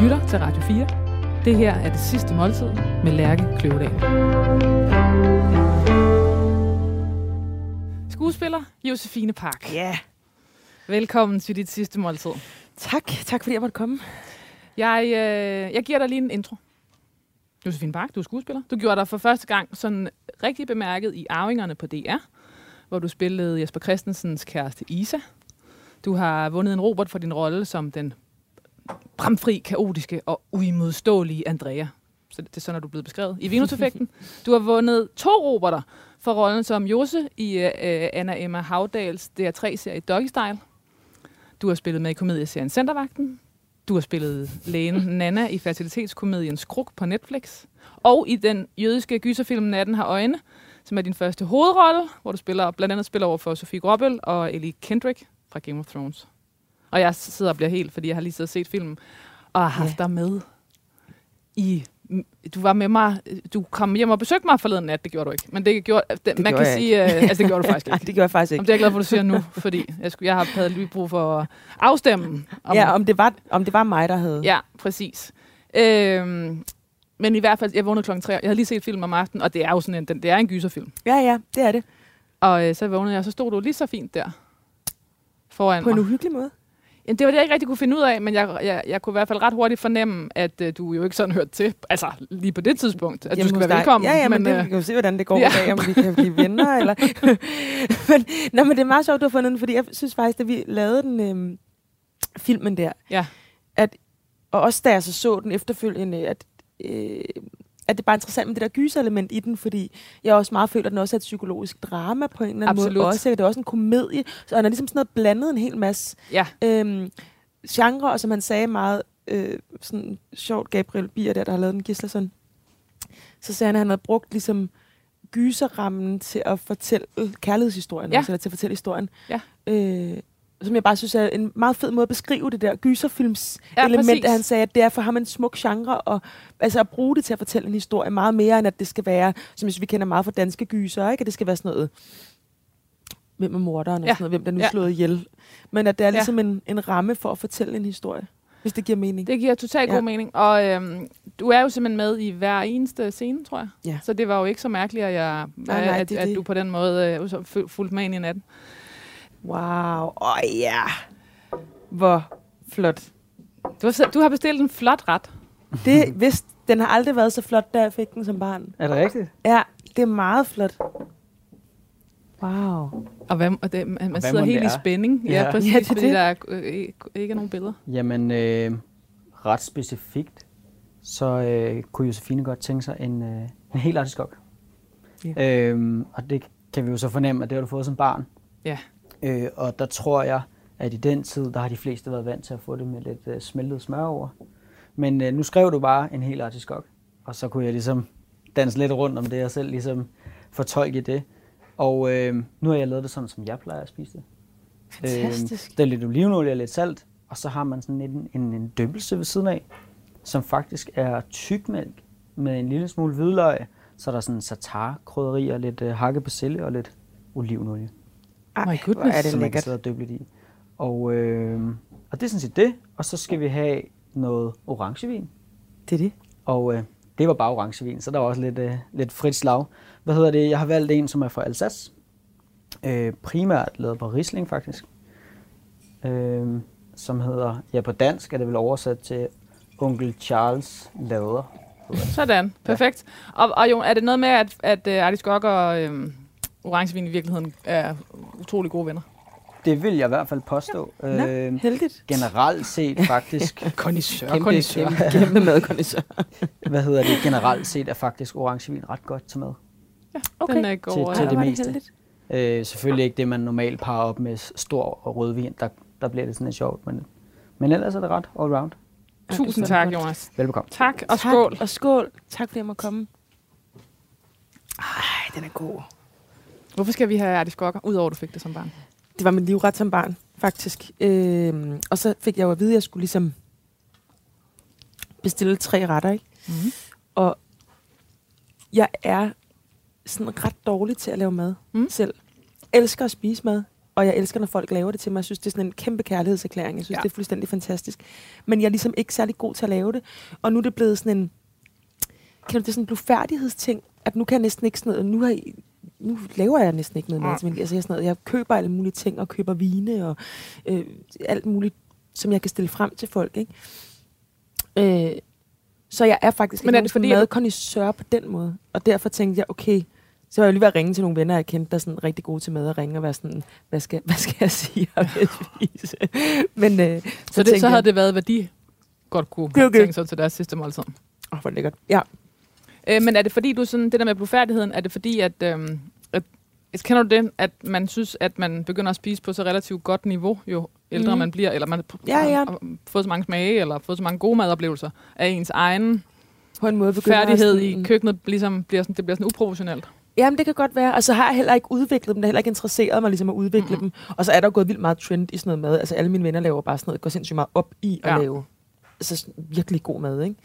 lytter til Radio 4. Det her er det sidste måltid med Lærke Kløvedal. Skuespiller Josefine Park. Ja. Yeah. Velkommen til dit sidste måltid. Tak. Tak fordi jeg måtte komme. Jeg, øh, jeg giver dig lige en intro. Josefine Park, du er skuespiller. Du gjorde dig for første gang sådan rigtig bemærket i Arvingerne på DR, hvor du spillede Jesper Christensens kæreste Isa. Du har vundet en Robert for din rolle som den bramfri, kaotiske og uimodståelige Andrea. Så det er sådan, at du er blevet beskrevet i Venus-effekten. Du har vundet to Roberter for rollen som Jose i uh, Anna Emma Havdals DR3-serie Doggy Style. Du har spillet med i komedieserien Centervagten. Du har spillet lægen Nana i fertilitetskomedien Skruk på Netflix. Og i den jødiske gyserfilm Natten har øjne, som er din første hovedrolle, hvor du spiller, blandt andet spiller over for Sofie Grobbel og Ellie Kendrick fra Game of Thrones. Og jeg sidder og bliver helt, fordi jeg har lige siddet og set filmen, og har haft ja. dig med i... Du var med mig, du kom hjem og besøgte mig forleden nat, det gjorde du ikke. Men det gjorde, det, det man gjorde kan sige, uh, altså det gjorde du faktisk ikke. Det gjorde jeg faktisk ikke. Om det er jeg glad for, at du siger nu, fordi jeg, skulle, jeg har havde lige brug for at afstemme. Om, ja, om det, var, om det var mig, der havde... Ja, præcis. Øhm, men i hvert fald, jeg vågnede klokken 3. Jeg havde lige set film om aftenen, og det er jo sådan en, den, det er en gyserfilm. Ja, ja, det er det. Og øh, så vågnede jeg, og så stod du lige så fint der foran På mig. en uhyggelig måde. Jamen, det var det, jeg ikke rigtig kunne finde ud af, men jeg, jeg, jeg kunne i hvert fald ret hurtigt fornemme, at uh, du jo ikke sådan hørte til, altså lige på det tidspunkt, at Jamen, du skulle være velkommen. Ja, ja, men, men det, øh, vi kan jo se, hvordan det går ja. dag, om vi kan blive venner. eller. men, nå, men det er meget sjovt, du har fundet den, fordi jeg synes faktisk, da vi lavede den øhm, filmen der, Ja. at, og også da jeg så så den efterfølgende, at, øh, at det er bare interessant med det der gyserelement i den, fordi jeg også meget føler, at den også er et psykologisk drama på en eller anden Absolut. måde. Også, det er også en komedie, så han er ligesom sådan noget blandet en hel masse ja, øhm, genre, og som han sagde meget øh, sådan sjovt, Gabriel Bier, der, der har lavet den Gislason, så sagde han, at han havde brugt ligesom gyserrammen til at fortælle kærlighedshistorien, Ja. også, eller til at fortælle historien. Ja. Øh, som jeg bare synes er en meget fed måde at beskrive det der gyserfilms Ja, element, præcis. at han sagde, at det er for ham en smuk genre, og altså at bruge det til at fortælle en historie, meget mere end at det skal være, som hvis vi kender meget fra danske gyser, ikke? at det skal være sådan noget, hvem er morderen, og Ja. sådan noget, hvem der nu Ja. ja. slået ihjel. Men at det er Ja. ligesom en, en ramme for at fortælle en historie, hvis det giver mening. det giver totalt god Ja. mening. Og øhm, du er jo simpelthen med i hver eneste scene, tror jeg. Ja. Så det var jo ikke så mærkeligt, at, jeg, Nej, nej, at, det at det. du på den måde øh, fulgte med ind i natten. Wow, åh oh, ja. Hvor flot. Du har, du har bestilt en flot ret. Det, vidst, den har aldrig været så flot, da jeg fik den som barn. Er det rigtigt? Ja, det er meget flot. Wow. Og, hvad, og det, man, man hvad sidder helt i spænding. Ja, Ja. præcis, Ja, det er fordi det. der er, øh, ikke, ikke er nogen billeder. Jamen, øh, ret specifikt, så øh, kunne Josefine godt tænke sig en, øh, en helt artiskok. Ja. Øhm, og det kan vi jo så fornemme, at det har du fået som barn. Ja. Øh, og der tror jeg, at i den tid, der har de fleste været vant til at få det med lidt øh, smeltet smør over. Men øh, nu skrev du bare en hel artiskok, og så kunne jeg ligesom danse lidt rundt om det, og selv ligesom fortolke det. Og øh, nu har jeg lavet det sådan, som jeg plejer at spise det. Fantastisk. Øh, der er lidt olivenolie og lidt salt, og så har man sådan en, en, en døbelse ved siden af, som faktisk er tykmælk med en lille smule hvidløg. Så er der sådan satar-krydderier, lidt øh, hakket persille og lidt olivenolie, Ej, My hvor goodness. er det som man kan sidde og døbe lidt i. Og, øh, og det er sådan set det. Og så skal vi have noget orangevin. Det er det. Og øh, det var bare orangevin, så der var også lidt, øh, lidt frit slag. Hvad hedder det? Jeg har valgt en, som er fra Alsace. Øh, primært lavet på Riesling, faktisk. Øh, som hedder, ja på dansk er det vel oversat til Onkel Charles Lader. Sådan, perfekt. Og, og jo, er det noget med, at, at uh, artiskok og øhm, orangevin i virkeligheden er utrolig gode venner? Det vil jeg i hvert fald påstå. Nå, Øh, heldigt. generelt set faktisk, Connoisseur, Kæmpe- connoisseur. kæmpe- Kæmpe madkondisør. hvad hedder det, generelt set er faktisk orangevin ret godt til mad. Okay. Den er går, Til- til Ej, det meste. heldigt. Øh, selvfølgelig ikke det, man normalt parer op med stor rødvin. Der, der bliver det sådan lidt sjovt, men, men ellers er det ret all round. Tusind Ja, det er tak, godt. Jonas. Velbekomme. Tak, og tak, skål. Og skål. Tak fordi jeg må komme. Ej, den er god. Hvorfor skal vi have artiskokker, udover at du fik det som barn? Det var min livret som barn, faktisk. Øhm, og så fik jeg jo at vide, at jeg skulle ligesom bestille tre retter, ikke? Mm-hmm. Og jeg er sådan ret dårlig til at lave mad Mm. selv. Elsker at spise mad. Og jeg elsker, når folk laver det til mig. Jeg synes, det er sådan en kæmpe kærlighedserklæring. Jeg synes, Ja. det er fuldstændig fantastisk. Men jeg er ligesom ikke særlig god til at lave det. Og nu er det blevet sådan en... Kan du, det er sådan en blufærdighedsting, at nu kan jeg næsten ikke sådan noget... Nu, har jeg, nu laver jeg næsten ikke noget mad til min altså, jeg, sådan noget, jeg køber alle mulige ting, og køber vine, og øh, alt muligt, som jeg kan stille frem til folk, ikke? Øh, så jeg er faktisk Men ikke er nogen fordi, at- madkondisseur på den måde. Og derfor tænkte jeg, okay, så var jeg lige ved at ringe til nogle venner, jeg kendte, der er sådan rigtig gode til mad, og ringe og være sådan, hvad skal, hvad skal jeg sige, jeg vil spise? Men øh, så, Så, det, så havde jeg, det været, hvad de godt kunne okay. tænke sig til deres sidste måltid. Åh, hvor lækkert. Ja. Øh, men er det fordi, du sådan, det der med blufærdigheden, er det fordi, at, øhm, at kender du det, at man synes, at man begynder at spise på så relativt godt niveau, jo ældre Mhm. man bliver, eller man Ja, ja. har fået så mange smage, eller fået så mange gode madoplevelser, af ens egen På en måde færdighed sådan- i køkkenet, ligesom bliver sådan, det bliver sådan uproportionelt. Jamen, det kan godt være. Og så har jeg heller ikke udviklet dem. Det har heller ikke interesseret mig ligesom at udvikle mm. dem. Og så er der jo gået vildt meget trend i sådan noget mad. Altså alle mine venner laver bare sådan noget, går sindssygt meget op i at Ja. lave altså, virkelig god mad, ikke?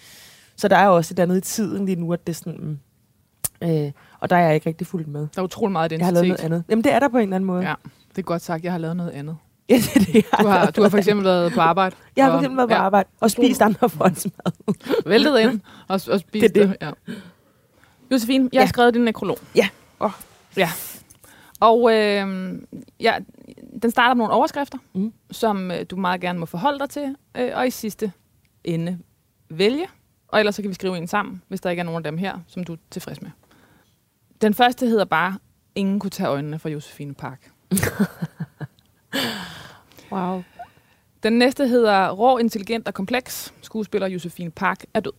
Så der er jo også et andet i tiden lige nu, at det er sådan... mm, Øh, og der er jeg ikke rigtig fuldt med. Der er utrolig meget Jeg har lavet identitet. noget andet. Jamen, det er der på en eller anden måde. Ja. Det er godt sagt, jeg har lavet noget andet. ja det er det, Du har, du har for eksempel været på arbejde. Jeg har for eksempel været på ja, arbejde og spist andre folks mad. Væltet ind og, og spist Det er det. Ja. Josefine, jeg har Ja. skrevet din nekrolog. Ja. Oh. ja. Og øh, ja, den starter med nogle overskrifter, Mm. som øh, du meget gerne må forholde dig til, øh, og i sidste ende vælge. Og ellers så kan vi skrive en sammen, hvis der ikke er nogen af dem her, som du er tilfreds med. Den første hedder bare, ingen kunne tage øjnene fra Josefine Park. Wow. Den næste hedder Rå, intelligent og kompleks. Skuespiller Josefine Park er død.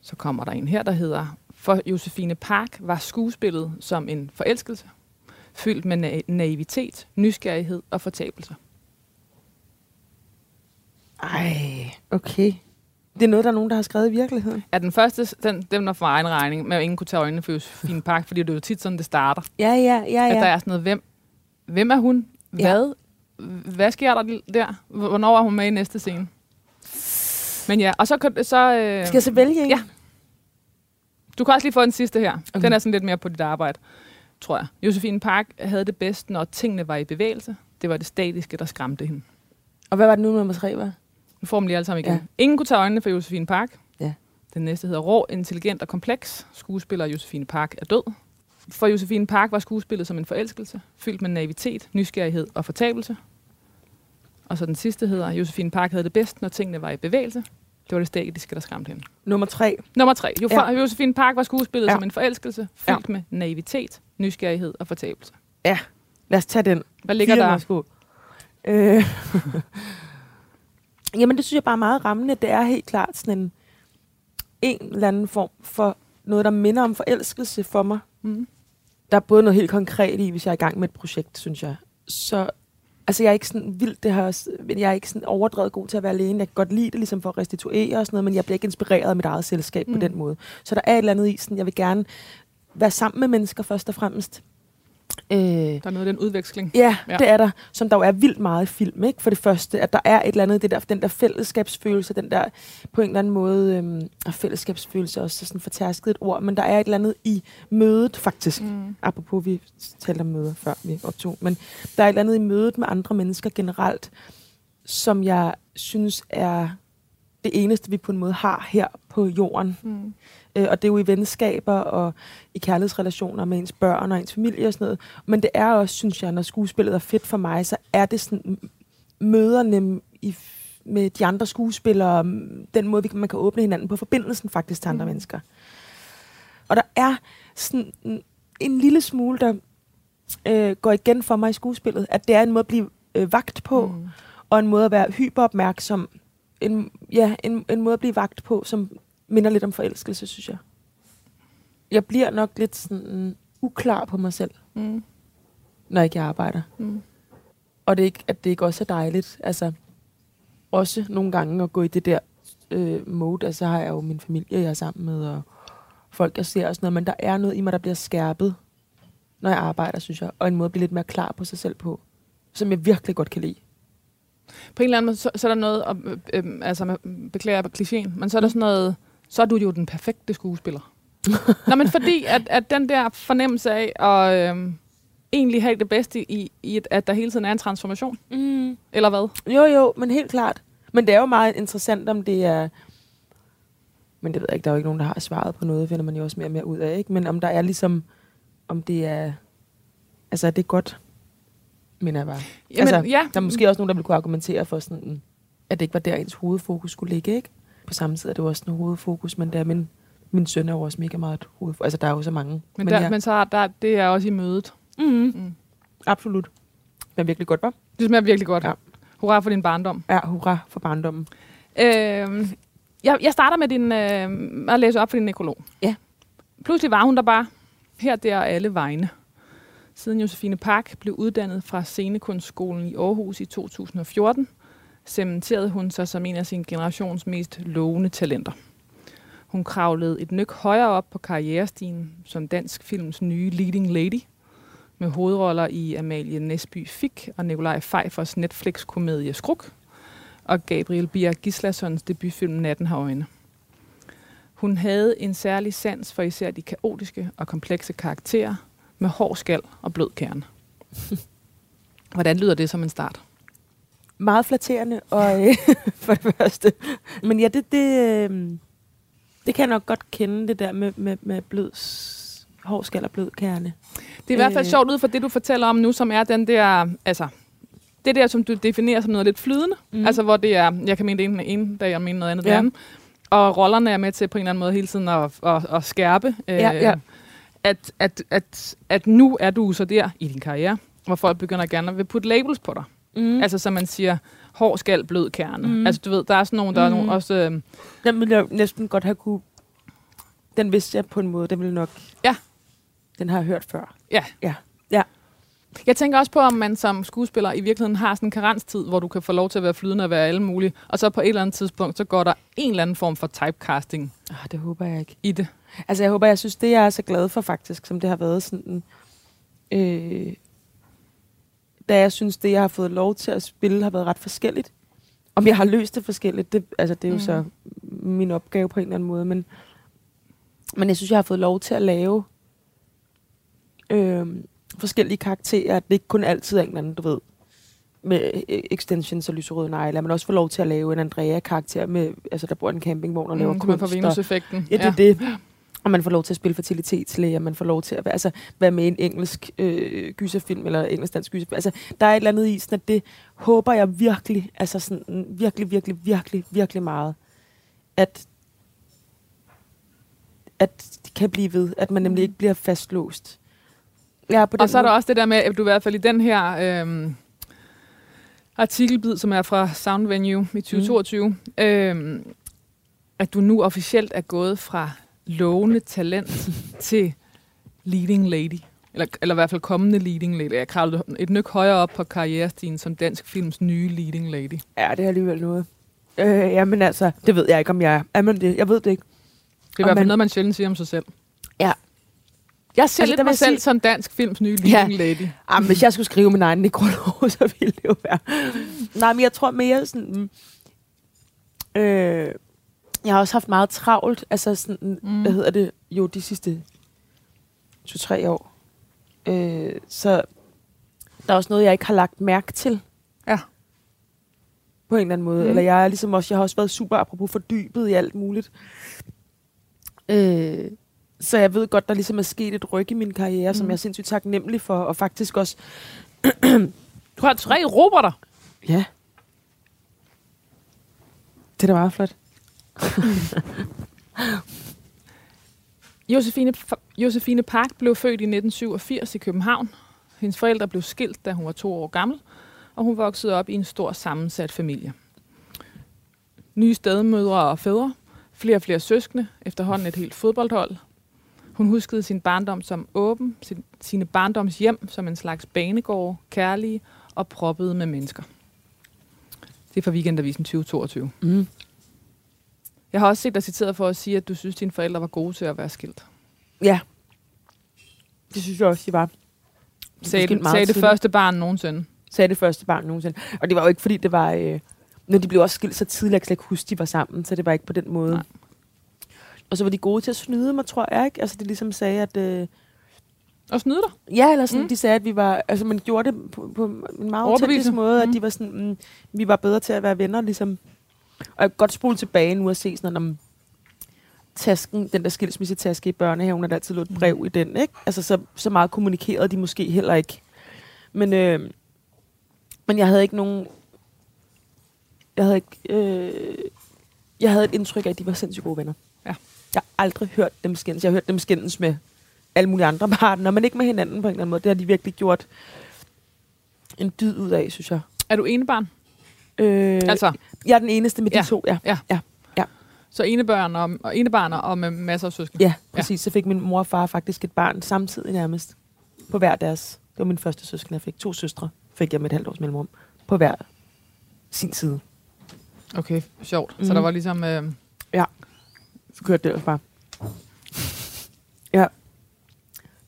Så kommer der en her, der hedder For Josefine Park var skuespillet som en forelskelse, fyldt med na- naivitet, nysgerrighed og fortabelse. Ej, okay. Det er noget, der er nogen, der har skrevet i virkeligheden. Er den første, den, den var for egen regning, med at ingen kunne tage øjnene for Josefine Park, fordi det er jo tit sådan, det starter. Ja, ja, ja, At der ja. er sådan noget, hvem, hvem er hun? Ja. Hvad? Hvad sker der der? Hvornår er hun med i næste scene? Men ja, og så... så øh, Skal jeg så vælge en? Ja. Du kan også lige få den sidste her. Okay. Den er sådan lidt mere på dit arbejde, tror jeg. Josefine Park havde det bedst, når tingene var i bevægelse. Det var det statiske, der skræmte hende. Og hvad var det nu, nummer tre var? Nu får man lige alle sammen igen. Ja. Ja. Ingen kunne tage øjnene for Josefine Park. Ja. Den næste hedder Rå, intelligent og kompleks. Skuespiller Josefine Park er død. For Josefine Park var skuespillet som en forelskelse, fyldt med naivitet, nysgerrighed og fortabelse. Og så den sidste hedder, Josefine Park havde det bedst, når tingene var i bevægelse. Det var det statiske, der skræmte hende. Nummer tre. Nummer tre. Jo, Ja. ja. Josefine Park var skuespillet Ja. ja. som en forelskelse, fyldt ja. med naivitet, nysgerrighed og fortabelse. Lad os tage den. Hvad ligger Fire der? Øh. Jamen, det synes jeg bare er meget rammende. Det er helt klart sådan en, en eller anden form for noget, der minder om forelskelse for mig. Mm. Der er både noget helt konkret i, hvis jeg er i gang med et projekt, synes jeg. Så altså, jeg er ikke sådan vildt, det her, men jeg er ikke sådan overdrevet god til at være alene. Jeg kan godt lide det ligesom for at restituere og sådan noget, men jeg bliver ikke inspireret af mit eget selskab mm. på den måde. Så der er et eller andet i, sådan, jeg vil gerne være sammen med mennesker først og fremmest. Øh, Der er noget af den udveksling. Ja, Ja. det er der, som der jo er vildt meget i film, ikke? For det første, at der er et eller andet, det der, den der fællesskabsfølelse, den der på en eller anden måde, øhm, og fællesskabsfølelse er også sådan fortærsket et ord, men der er et eller andet i mødet faktisk. Mm. Apropos, vi talte om møder før vi optog, men der er et eller andet i mødet med andre mennesker generelt, som jeg synes er det eneste, vi på en måde har her på jorden. Mm. Øh, og det er jo i venskaber og i kærlighedsrelationer med ens børn og ens familie og sådan noget. Men det er også, synes jeg, når skuespillet er fedt for mig, så er det sådan møderne i, med de andre skuespillere, den måde, vi, man kan åbne hinanden på, forbindelsen faktisk til andre Mm. mennesker. Og der er sådan en, lille smule, der øh, går igen for mig i skuespillet, at det er en måde at blive øh, vagt på, mm. Og en måde at være hyperopmærksom. En, ja, en, en måde at blive vagt på, som minder lidt om forelskelse, synes jeg. Jeg bliver nok lidt sådan uklar på mig selv, Mm. når ikke jeg arbejder. Mm. Og det er ikke, at det ikke også er dejligt. Altså, også nogle gange at gå i det der øh, mode. Altså, har jeg jo min familie, jeg er sammen med, og folk, jeg ser og sådan noget. Men der er noget i mig, der bliver skærpet, når jeg arbejder, synes jeg. Og en måde at blive lidt mere klar på sig selv på, som jeg virkelig godt kan lide. På en eller anden måde, så, så er der noget, og, øh, øh, altså beklager jeg på klichéen, men så er der sådan noget, så er du jo den perfekte skuespiller. Nå, men fordi, at, at den der fornemmelse af at øh, egentlig have det bedste i, i et, at der hele tiden er en transformation? Mm. Eller hvad? Jo, jo, men helt klart. Men det er jo meget interessant, om det er... Men det ved jeg ikke, der er jo ikke nogen, der har svaret på noget, finder man jo også mere og mere ud af, ikke? Men om der er ligesom... Om det er... Altså, er det godt? Mener jeg bare. Jamen, altså, ja. Der er måske også nogen, der vil kunne argumentere for sådan, at det ikke var der, ens hovedfokus skulle ligge, ikke? På samme tid er det jo også en hovedfokus, men det er min, min søn er jo også mega meget et hovedfokus. Altså, der er jo så mange. Men, men der, ja. men så er der, det er også i mødet. mm, Mm. absolut. Det er virkelig godt, var. Det smager virkelig godt. Ja. Hurra for din barndom. Ja, hurra for barndommen. Øh, jeg, jeg starter med din, øh, at læse op for din nekrolog. Ja. Pludselig var hun der bare. Her, der alle vegne. Siden Josefine Park blev uddannet fra Scenekunstskolen i Aarhus i 2014, cementerede hun sig som en af sin generations mest lovende talenter. Hun kravlede et nyk højere op på karrierestigen som dansk films nye leading lady, med hovedroller i Amalie Nesby Fik og Nikolaj Pfeiffers Netflix-komedie Skruk, og Gabriel Bier Gislassons debutfilm Natten har øjne. Hun havde en særlig sans for især de kaotiske og komplekse karakterer med hård skal og blød kerne. Hvordan lyder det som en start? Meget flatterende, og øh, for det første. Men ja, det, det, øh, det kan jeg nok godt kende, det der med, med, med blød, hård skal og blød kerne. Det er i hvert fald Øh. sjovt ud for det, du fortæller om nu, som er den der, altså, det der, som du definerer som noget lidt flydende. Mm. Altså, hvor det er, jeg kan mene det ene, den ene dag, jeg mener noget andet Ja. ja. andet. Og rollerne er med til på en eller anden måde hele tiden at, at, at skærpe, øh, Ja, ja. At, at, at, at nu er du så der i din karriere, hvor folk begynder gerne at vil putte labels på dig. Mm. Mm. Altså, så man siger, hård skal, blød kerne. Mm. Mm. Altså, du ved, der er sådan nogle, der Mm. er nogle også... Øh, Den ville jeg næsten godt have kunne... Den vidste jeg på en måde, den ville nok... Ja. Den har jeg hørt før. Ja. Ja. Ja. Jeg tænker også på, om man som skuespiller i virkeligheden har sådan en karenstid, hvor du kan få lov til at være flydende og være alle mulige, og så på et eller andet tidspunkt, så går der en eller anden form for typecasting Ah, det håber jeg ikke. i det. Altså, jeg håber, jeg synes, det jeg er så glad for faktisk, som det har været sådan... Øh, da jeg synes, det jeg har fået lov til at spille, har været ret forskelligt. Om jeg har løst det forskelligt, det, altså, det er jo Mhm. så min opgave på en eller anden måde. Men, men jeg synes, jeg har fået lov til at lave øh, forskellige karakterer. At det ikke kun altid er en eller anden, du ved, med øh, extensions og lyserøde negle, men også få lov til at lave en Andrea-karakter, med, altså, der bor en campingvogn og laver Mm, kunst. man får og- Venus-effekten. Ja, det er det. Og man får lov til at spille fertilitetslæge, man får lov til at være, altså, være med i en engelsk øh, gyserfilm, eller engelsk-dansk gyserfilm. Altså, der er et eller andet i, sådan, at det håber jeg virkelig, altså sådan, virkelig, virkelig, virkelig, virkelig meget, at, at det kan blive ved, at man nemlig ikke bliver fastlåst. Ja, på den Og så er der måde. også det der med, at du i hvert fald i den her øhm, artikelbid, som er fra Sound Venue i 2022, mm. øhm, at du nu officielt er gået fra lovende talent til leading lady. Eller, eller i hvert fald kommende leading lady. Jeg kravlede et nyk højere op på karrierestigen som dansk films nye leading lady. Ja, det er alligevel noget. Øh, jamen altså, det ved jeg ikke, om jeg er. Man det? Jeg ved det ikke. Det er i hvert fald noget, man sjældent siger om sig selv. Ja. Jeg ser Altså, lidt mig selv sige- som dansk films nye leading ja. lady. Ah, hvis jeg skulle skrive min egen nekrolog, så ville det jo være... Nej, men jeg tror mere sådan... mm, Øh, jeg har også haft meget travlt, altså sådan, mm. Hvad hedder det, jo, de sidste 2-3 år. Øh, så der er også noget, jeg ikke har lagt mærke til. Ja. På en eller anden måde. Mm. Eller jeg er ligesom også, jeg har også været super apropos fordybet i alt muligt. Øh, så jeg ved godt, der ligesom er sket et ryg i min karriere, mm. som jeg er sindssygt taknemmelig for, og faktisk også Du har tre roboter. Ja. Det er da meget flot. Josefine, Josefine Park blev født i 1987 i København. Hendes forældre blev skilt, da hun var to år gammel, og hun voksede op i en stor sammensat familie. Nye stedmødre og fædre, flere og flere søskende, efterhånden et helt fodboldhold. Hun huskede sin barndom som åben, sin, sine barndoms hjem som en slags banegård, kærlige og proppede med mennesker. Det er fra Weekendavisen 2022. Mm. Jeg har også set dig citeret for at sige, at du synes, at dine forældre var gode til at være skilt. Ja. Det synes jeg også, de var. Sagde, det, meget sagde det første barn nogensinde. Sagde det første barn nogensinde. Og det var jo ikke, fordi det var... Øh, når de blev også skilt så tidligt, jeg kan slet ikke huske, de var sammen, så det var ikke på den måde. Nej. Og så var de gode til at snyde mig, tror jeg, ikke? Altså, de ligesom sagde, at... Øh, Og snyde dig. Ja, eller sådan, Mm. mm. de sagde, at vi var, altså man gjorde det på, på en meget autentisk måde, at Mm. de var sådan, mm, vi var bedre til at være venner, ligesom. Og jeg kan godt spole tilbage nu og se sådan, om tasken, den der skilsmissetaske i børnehaven, at der altid lå et brev i den, ikke? Altså så, så meget kommunikerede de måske heller ikke. Men, øh, men jeg havde ikke nogen, jeg havde ikke, øh, jeg havde et indtryk af, at de var sindssygt gode venner. Ja. Jeg har aldrig hørt dem skændes. Jeg har hørt dem skændes med alle mulige andre partner, men ikke med hinanden på en eller anden måde. Det har de virkelig gjort en dyd ud af, synes jeg. Er du enebarn? Øh, Altså, jeg er den eneste med de Ja. to, ja. så enebørn og, og enebarner og med masser af søskende. Ja, præcis. Så fik min mor og far faktisk et barn samtidig nærmest. På hver deres. Det var min første søskende, jeg fik. To søstre fik jeg med et halvt års mellemrum. På hver sin side. Okay, sjovt. Mm. Så Mhm. der var ligesom... Øh, Så kørte det ellers bare. Ja.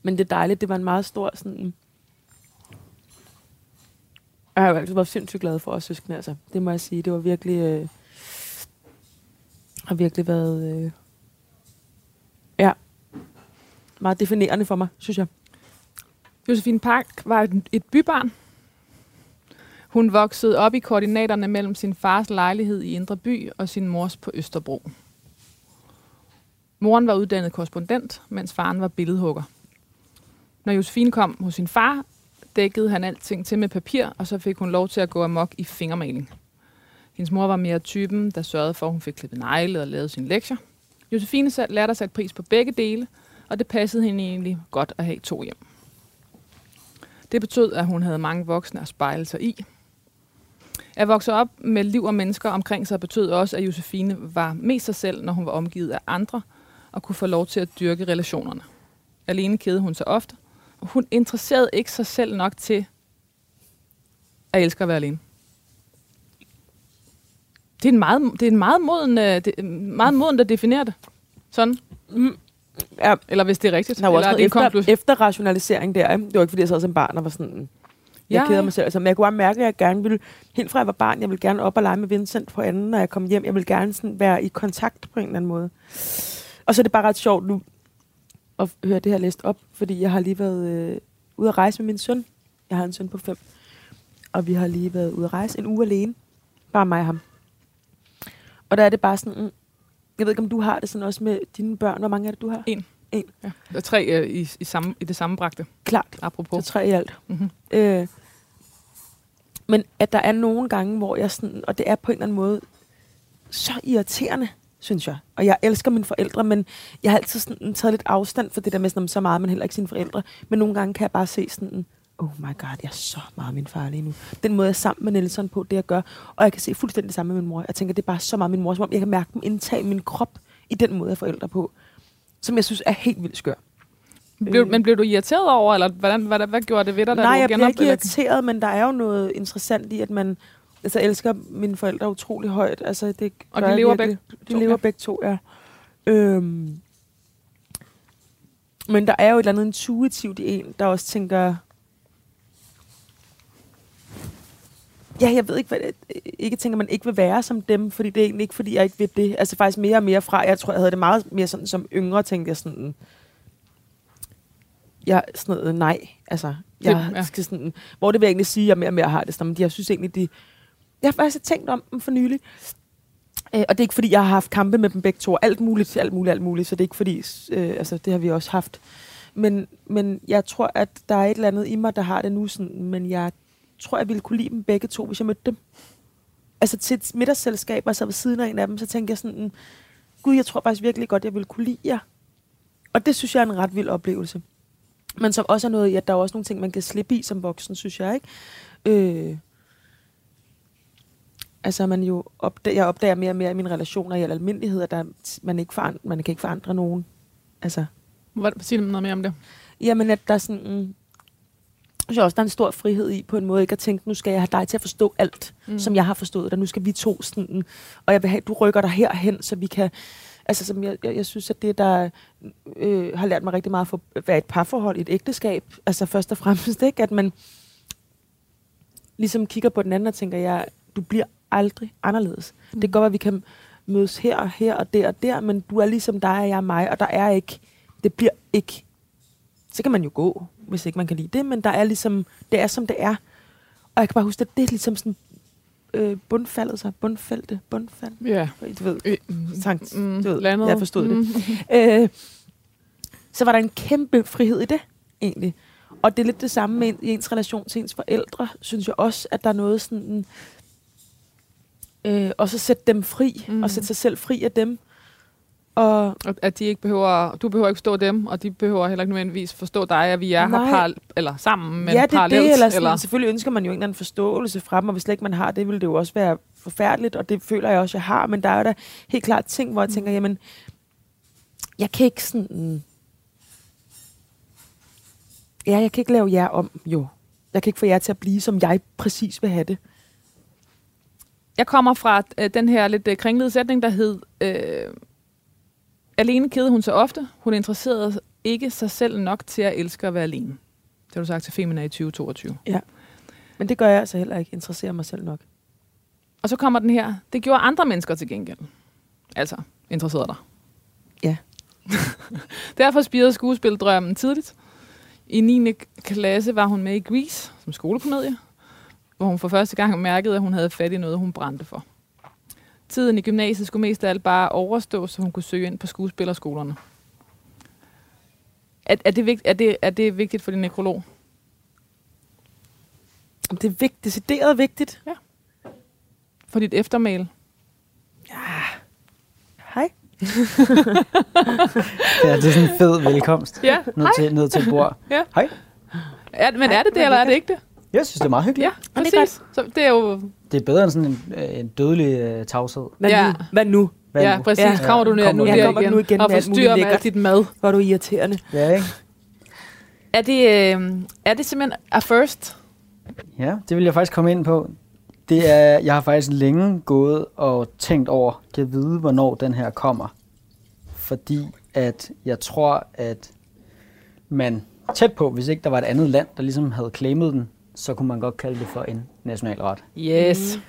Men det er dejligt. Det var en meget stor sådan... Jeg har jo altid været sindssygt glad for os søskende, altså. Det må jeg sige. Det var virkelig... Øh, har virkelig været... Øh, ja. Meget definerende for mig, synes jeg. Josefine Park var et, et bybarn. Hun voksede op i koordinaterne mellem sin fars lejlighed i Indre By og sin mors på Østerbro. Moren var uddannet korrespondent, mens faren var billedhugger. Når Josefine kom hos sin far, dækkede han alting til med papir, og så fik hun lov til at gå amok i fingermaling. Hendes mor var mere typen, der sørgede for, at hun fik klippet negle og lavet sine lektier. Josefine lærte at sætte pris på begge dele, og det passede hende egentlig godt at have to hjem. Det betød, at hun havde mange voksne at spejle sig i. At vokse op med liv og mennesker omkring sig betød også, at Josefine var mest sig selv, når hun var omgivet af andre, og kunne få lov til at dyrke relationerne. Alene kede hun sig ofte, og hun interesserede ikke sig selv nok til at elske at være alene. Det er en meget, det er en meget moden, øh, det, er meget moden at definere det. Sådan. Mm. Ja, Eller hvis det er rigtigt. der var også noget efter, efter rationalisering der. Ikke? Det var ikke, fordi jeg sad som barn og var sådan... Jeg Ja, keder mig selv. Altså, men jeg kunne bare mærke, at jeg gerne ville, helt fra jeg var barn, jeg ville gerne op og lege med Vincent på anden, når jeg kom hjem. Jeg ville gerne sådan være i kontakt på en eller anden måde. Og så er det bare ret sjovt nu at høre det her læst op, fordi jeg har lige været øh, ude at rejse med min søn. Jeg har en søn på fem. Og vi har lige været ude at rejse en uge alene. Bare mig og ham. Og der er det bare sådan, mm, jeg ved ikke, om du har det sådan også med dine børn. Hvor mange er det, du har? En. En. Ja. Der er tre øh, i, i, samme, i det samme bragte, Klart. apropos. Så tre i alt. Mm-hmm. Øh, men at der er nogle gange, hvor jeg sådan, og det er på en eller anden måde så irriterende, synes jeg. Og jeg elsker mine forældre, men jeg har altid sådan taget lidt afstand for det der med sådan, så meget, men heller ikke sine forældre. Men nogle gange kan jeg bare se sådan, oh my god, jeg er så meget min far lige nu. Den måde, jeg er sammen med Nelson på, det jeg gør. Og jeg kan se fuldstændig det samme med min mor. Jeg tænker, det er bare så meget min mor, som om jeg kan mærke dem indtage min krop i den måde, jeg er forældre på. Som jeg synes er helt vildt skør. Blev, Øh. men blev du irriteret over, eller hvordan, hvad, hvad gjorde det ved dig, Nej, du jeg genop, ikke irriteret, men der er jo noget interessant i, at man altså, elsker mine forældre utrolig højt. Altså, det Og de lever virkelig. begge De to, lever ja. begge to, ja. Øhm. Men der er jo et eller andet intuitivt i en, der også tænker... Ja, jeg ved ikke, hvad det, ikke tænker, man ikke vil være som dem, fordi det er egentlig ikke, fordi jeg ikke vil det. Altså faktisk mere og mere fra. Jeg tror, jeg havde det meget mere sådan som yngre, tænkte jeg sådan... Jeg sådan noget, nej. Altså, jeg Det- ja. ja. skal sådan... Hvor det vil jeg egentlig sige, at jeg mere og mere har det sådan, men jeg synes egentlig, de... Jeg har faktisk tænkt om dem for nylig. Øh, og det er ikke, fordi jeg har haft kampe med dem begge to. Alt muligt, alt muligt, alt muligt. Så det er ikke fordi... Øh, altså, det har vi også haft. Men, men jeg tror, at der er et eller andet i mig, der har det nu sådan. Men jeg tror, jeg ville kunne lide dem begge to, hvis jeg mødte dem. Altså til et middagsselskab, og så ved siden af en af dem, så tænkte jeg sådan, gud, jeg tror faktisk virkelig godt, jeg ville kunne lide jer. Og det synes jeg er en ret vild oplevelse. Men som også er noget, at der er også nogle ting, man kan slippe i som voksen, synes jeg, ikke? Øh, altså man jo opdager, jeg opdager mere og mere i mine relationer i al almindelighed, at der, man, ikke forandre, man kan ikke forandre nogen. Altså, Hvad, sig noget mere om det. Jamen, at der er sådan... Mm, jeg synes også, der er en stor frihed i på en måde ikke at tænke, nu skal jeg have dig til at forstå alt, Mm. som jeg har forstået dig. Nu skal vi to sådan, og jeg vil have, du rykker dig herhen, så vi kan... Altså, som jeg, jeg, jeg synes, at det, der øh, har lært mig rigtig meget for at være et parforhold, et ægteskab, altså først og fremmest, ikke? at man ligesom kigger på den anden og tænker, ja, du bliver aldrig anderledes. Mm. Det kan godt være, at vi kan mødes her og her og der og der, men du er ligesom dig, og jeg er mig, og der er ikke, det bliver ikke Så kan man jo gå, hvis ikke man kan lide det, men der er ligesom, det er som det er. Og jeg kan bare huske, at det er ligesom sådan øh, bundfaldet sig, bundfælte, bundfald. Ja. Du ved, Øh, Sankt, mm, du ved, landet. jeg forstod det. Mm. øh, så var der en kæmpe frihed i det, egentlig. Og det er lidt det samme med ens relation til ens forældre, synes jeg også, at der er noget sådan... Øh, og så sætte dem fri, mm. Mm. og sætte sig selv fri af dem. Og At de ikke behøver, du behøver ikke forstå dem, og de behøver heller ikke nødvendigvis forstå dig, at vi er Nej. her paral, eller sammen, men ja, det parallelt. det, eller, sådan, eller selvfølgelig ønsker man jo en eller anden forståelse fra dem, og hvis ikke man har det, vil det jo også være forfærdeligt, og det føler jeg også, jeg har, men der er jo da helt klart ting, hvor jeg tænker, jamen, jeg kan ikke sådan... Ja, jeg kan ikke lave jer om, jo. Jeg kan ikke få jer til at blive, som jeg præcis vil have det. Jeg kommer fra øh, den her lidt øh, kringlede sætning, der hed, øh, alene kede hun så ofte. Hun interesserede ikke sig selv nok til at elske at være alene. Det har du sagt til Femina i 2022. Men det gør jeg altså heller ikke, interesserer mig selv nok. Og så kommer den her, det gjorde andre mennesker til gengæld. Altså, interesserede dig. Ja. Derfor spirede skuespildrømmen tidligt. I 9. klasse var hun med i Grease som skolekomedie, hvor hun for første gang mærkede, at hun havde fat i noget, hun brændte for. Tiden i gymnasiet skulle mest af alt bare overstå, så hun kunne søge ind på skuespillerskolerne. Er, er, det, vigt, er, det, er det vigtigt for din nekrolog? Det er vigt, decideret vigtigt. For dit eftermæl? Hej. Ja, det er sådan en fed velkomst. Ja, Ned til, ned til bord. Ja. Hej. Er, men er det det, eller er det ikke det? Jeg synes, det er meget hyggeligt. Ja, Men det er præcis. Så det er jo... Det er bedre end sådan en, øh, en dødelig øh, tavshed. Hvad Ja. nu? Hvad nu? Hvad ja, nu? præcis. Ja. Ja. Kommer du nu, Kommer nu Ja, kommer igen, du nu igen og forstyrrer med alt dit mad? Hvor er du irriterende. Ja, ikke? Er det, øh, er det simpelthen a first? Ja, det vil jeg faktisk komme ind på. Det er, jeg har faktisk længe gået og tænkt over, kan jeg vide, hvornår den her kommer. Fordi at jeg tror, at man tæt på, hvis ikke der var et andet land, der ligesom havde claimet den, så kunne man godt kalde det for en nationalret. Yes.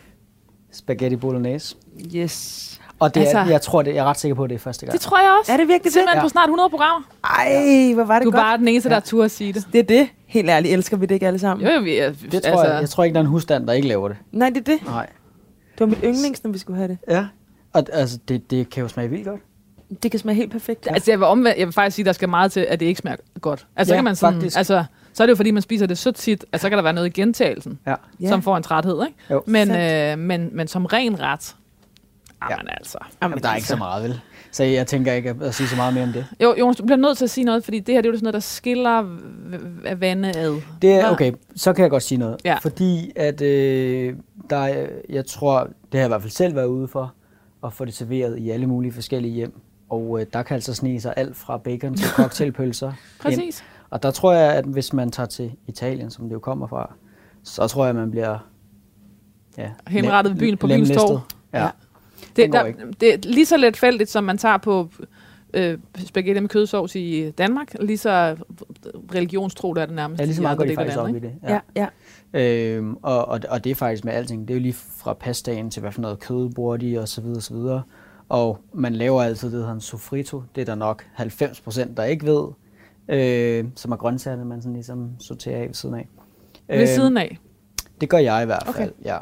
Spaghetti bolognese. Yes. Og det er, Altså- jeg tror, det, jeg er ret sikker på, at det er første gang. Det tror jeg også. Er det virkelig det? Simpelthen Ja. på snart 100 programmer. Ej, hvor var det Du er godt. bare den eneste, der Ja. turde sige det. Det er det. Helt ærligt, elsker vi det ikke alle sammen? Jo, jo, vi er, det tror altså, jeg, jeg tror ikke, der er en husstand, der ikke laver det. Nej, det er det. Nej. Det var mit yndlings, når vi skulle have det. Ja. Og altså, det, det kan jo smage vildt godt. Det kan smage helt perfekt. Ja. Altså, jeg vil, omvendt, jeg vil faktisk sige, at der skal meget til, at det ikke smager godt. Altså, så Ja, kan man sådan, faktisk. altså, så er det jo fordi, man spiser det så tit, at så kan der være noget i gentagelsen, Ja. Ja. som får en træthed, ikke? Jo. Men, øh, men, men som ren ret, Ja. jamen altså. Jamen, der er ikke så meget, vel? Så jeg tænker ikke at, at sige så meget mere om det. Jo, Jonas, du bliver nødt til at sige noget, fordi det her det er jo sådan noget, der skiller v- v- vande ad. Det er, okay, så kan jeg godt sige noget. Ja. Fordi at øh, der, er- jeg tror, det har jeg i hvert fald selv været ude for, at få det serveret i alle mulige forskellige hjem. Og øh, der kan altså snige sig alt fra bacon til cocktailpølser. ind. Og der tror jeg, at hvis man tager til Italien, som det jo kommer fra, så tror jeg, man bliver ja, Henrettet ved byen på byens torv. Ja. Ja. Det, der, ikke. det er lige så letfældigt, som man tager på øh, spaghetti med kødsovs i Danmark. Lige så religionstro, der er det nærmest. Ja, lige så meget går de faktisk op i det. ja, ja. Øhm, og, og, og det er faktisk med alting. Det er jo lige fra pastaen til, hvad for noget kød bruger de, og så videre, og så videre. Og man laver altid det, der hedder en sofrito. Det er der nok 90 procent, der ikke ved. Øh, som er grøntsagerne, man sådan ligesom sorterer af ved siden af. Ved siden af. Det gør jeg i hvert Okay. fald, ja.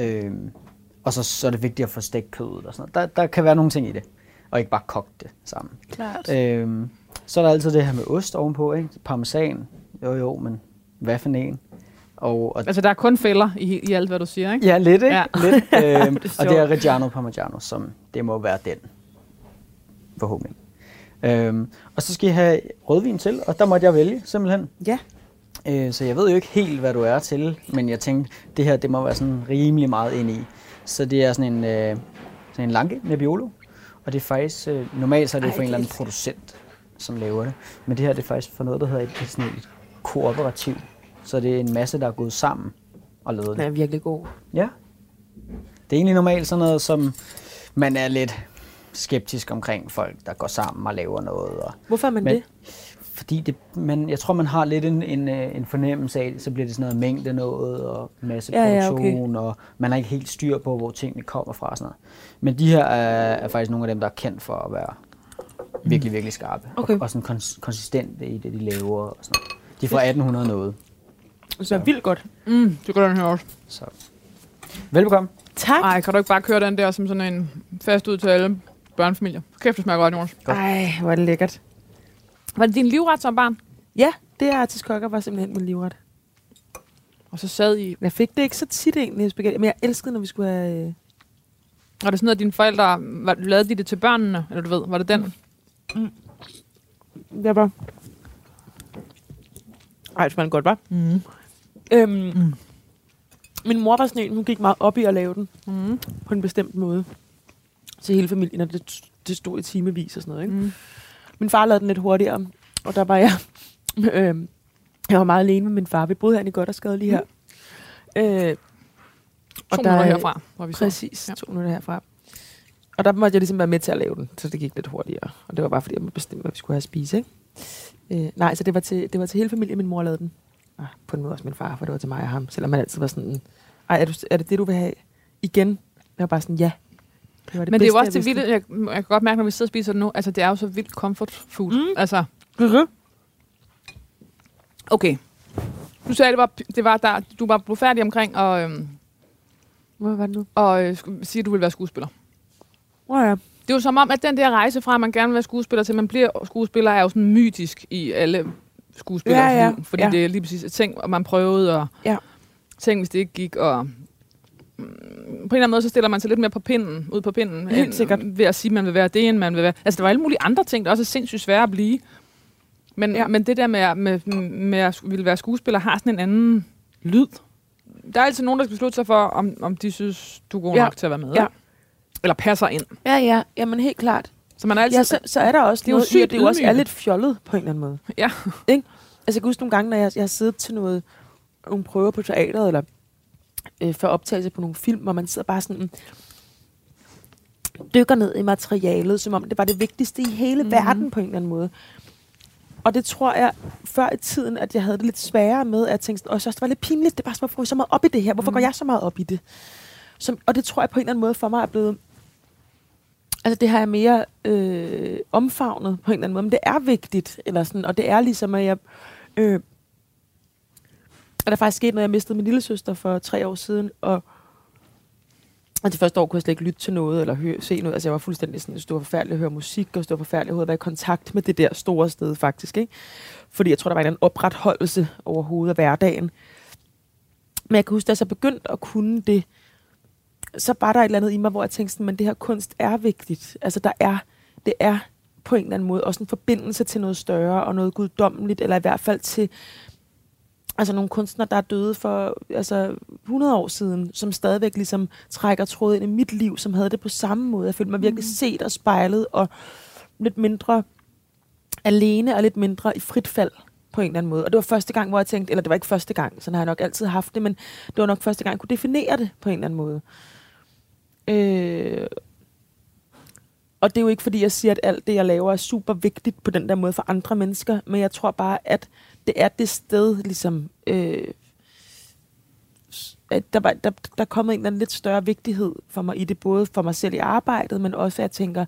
Øhm, og så, så er det vigtigt at få stegt kødet og sådan noget. Der, der kan være nogle ting i det, og ikke bare koge det sammen. Klart. Øhm, så er der altid det her med ost ovenpå, ikke? Parmesan, jo jo, men hvad for en? Og, og Altså, der er kun fælder i, i alt, hvad du siger, ikke? Ja, lidt, ikke? Ja. Lidt, øhm, Det og det er Reggiano Parmigiano, som det må være den. Forhåbentlig. Øhm, og så skal I have rødvin til, og der måtte jeg vælge, simpelthen. Ja. Øh, så jeg ved jo ikke helt, hvad du er til, men jeg tænkte, det her, det må være sådan rimelig meget ind i. Så det er sådan en, øh, sådan en lanke Nebbiolo, og det er faktisk, øh, normalt så er det Ej, for en eller anden det producent, som laver det. Men det her, det er faktisk for noget, der hedder et, et, sådan et kooperativ. Så det er en masse, der er gået sammen og lavet det. Den er virkelig god. Ja. Det er egentlig normalt sådan noget, som man er lidt skeptisk omkring folk, der går sammen og laver noget. Og, Hvorfor er man Men- det? fordi det, man, jeg tror, man har lidt en, en, øh, en fornemmelse af, så bliver det sådan noget mængde noget og masse Ja, ja, produktion, og man har ikke helt styr på, hvor tingene kommer fra. og Sådan noget. Men de her er, er faktisk nogle af dem, der er kendt for at være virkelig, virkelig skarpe. Okay. Og, og sådan kons- konsistente i det, de laver. Og sådan noget. De er fra 1800 noget. Så vildt godt. Mm, det gør den her også. Så. Velbekomme. Tak. Ej, kan du ikke bare køre den der som sådan en fast ud til alle børnefamilier? Kæft, det smager godt, Jonas. Godt. Ej, hvor er det lækkert. Var det din livret som barn? Ja, det er til skokker var simpelthen min livret. Og så sad I... Jeg fik det ikke så tit egentlig, spaghetti, men jeg elskede, når vi skulle have... Øh... Var det sådan noget, at dine forældre... Var, lavede de det til børnene? Eller du ved, var det den? Jeg var... Ej, det smager godt, var. Mm. Øhm, mm. Min mor var sådan en, hun gik meget op i at lave den Mm. på en bestemt måde. Til hele familien, og det, det stod i timevis og sådan noget. Ikke? Mm. Min far lavede den lidt hurtigere, og der var jeg... øhm, jeg var meget alene med min far. Vi boede herinde i godt og skade lige her. Øh, To der minutter er- herfra, hvor vi så. Præcis, Ja. to minutter herfra. Og der måtte jeg ligesom være med til at lave den, så det gik lidt hurtigere. Og det var bare fordi, jeg måtte bestemme, hvad vi skulle have at spise. Ikke? Øh, nej, så det var, til, det var til hele familien, min mor lavede den. Ah, på en måde også min far, for det var til mig og ham. Selvom han altid var sådan, ej, er, du, er det det, du vil have igen? Jeg var bare sådan, ja. Det var det Men det er jo også det vilde, jeg, jeg kan godt mærke, når vi sidder og spiser det nu, altså det er jo så vildt comfort food. Mm. Altså, vidste. okay. Du sagde, det var, det var der, du var blevet færdig omkring og, øhm, Hvad var det nu? og øh, skulle sige, at du ville være skuespiller. Åh ja. Det er jo som om, at den der rejse fra, at man gerne vil være skuespiller til, at man bliver skuespiller, er jo sådan mytisk i alle skuespillere Ja, ja. Fordi ja. det er lige præcis ting, og man prøvede, og Ja. ting, hvis det ikke gik, og mm, eller anden måde, så stiller man sig lidt mere på pinden, ud på pinden, Helt end sikkert. ved at sige, at man vil være det, end man vil være. Altså, der var alle mulige andre ting, der også er sindssygt svære at blive. Men, ja. Men det der med, med, med at ville være skuespiller, har sådan en anden lyd. Der er altid nogen, der skal beslutte sig for, om, om de synes, du er god Ja. nok til at være med. Ja. Eller passer ind. Ja, ja. Jamen helt klart. Så man er altid... Ja, så, så er der også Det er jo noget i, sygt det jo også er lidt fjollet på en eller anden måde. Ja. Ikke? Altså jeg kan huske nogle gange, når jeg, jeg har siddet til noget, nogle prøver på teateret, eller øh, for optagelse på nogle film, hvor man sidder bare sådan dykker ned i materialet, som om det var det vigtigste i hele mm-hmm. verden på en eller anden måde. Og det tror jeg, før i tiden, at jeg havde det lidt sværere med, at jeg tænkte, sådan, "Åh, jeg synes, det var lidt pinligt, det er bare, hvorfor går så meget op i det her? Hvorfor mm. går Mhm. jeg så meget op i det? Som, og det tror jeg på en eller anden måde for mig er blevet Altså det her er mere øh, omfavnet på en eller anden måde, men det er vigtigt, eller sådan, og det er ligesom, at jeg... Øh, og der er faktisk sket noget, jeg mistede min lille søster for tre år siden, og, og det første år kunne jeg slet ikke lytte til noget, eller høre, se noget. Altså jeg var fuldstændig sådan, det var forfærdeligt at høre musik, og det var forfærdeligt at være i kontakt med det der store sted faktisk, ikke? Fordi jeg tror, der var en eller opretholdelse overhovedet af hverdagen. Men jeg kan huske, da jeg så begyndte at kunne det, så var der et eller andet i mig, hvor jeg tænkte sådan, men det her kunst er vigtigt. Altså der er, det er på en eller anden måde også en forbindelse til noget større og noget guddommeligt, eller i hvert fald til altså nogle kunstnere, der er døde for altså 100 år siden, som stadigvæk ligesom trækker tråd ind i mit liv, som havde det på samme måde. Jeg følte mig virkelig set og spejlet, og lidt mindre alene og lidt mindre i frit fald på en eller anden måde. Og det var første gang, hvor jeg tænkte, eller det var ikke første gang, sådan har jeg nok altid haft det, men det var nok første gang, jeg kunne definere det på en eller anden måde. Øh, og det er jo ikke, fordi jeg siger, at alt det, jeg laver, er super vigtigt på den der måde for andre mennesker, men jeg tror bare, at det er det sted, ligesom, øh, at der, var, der, der er kommet en eller anden lidt større vigtighed for mig i det, både for mig selv i arbejdet, men også, at jeg tænker,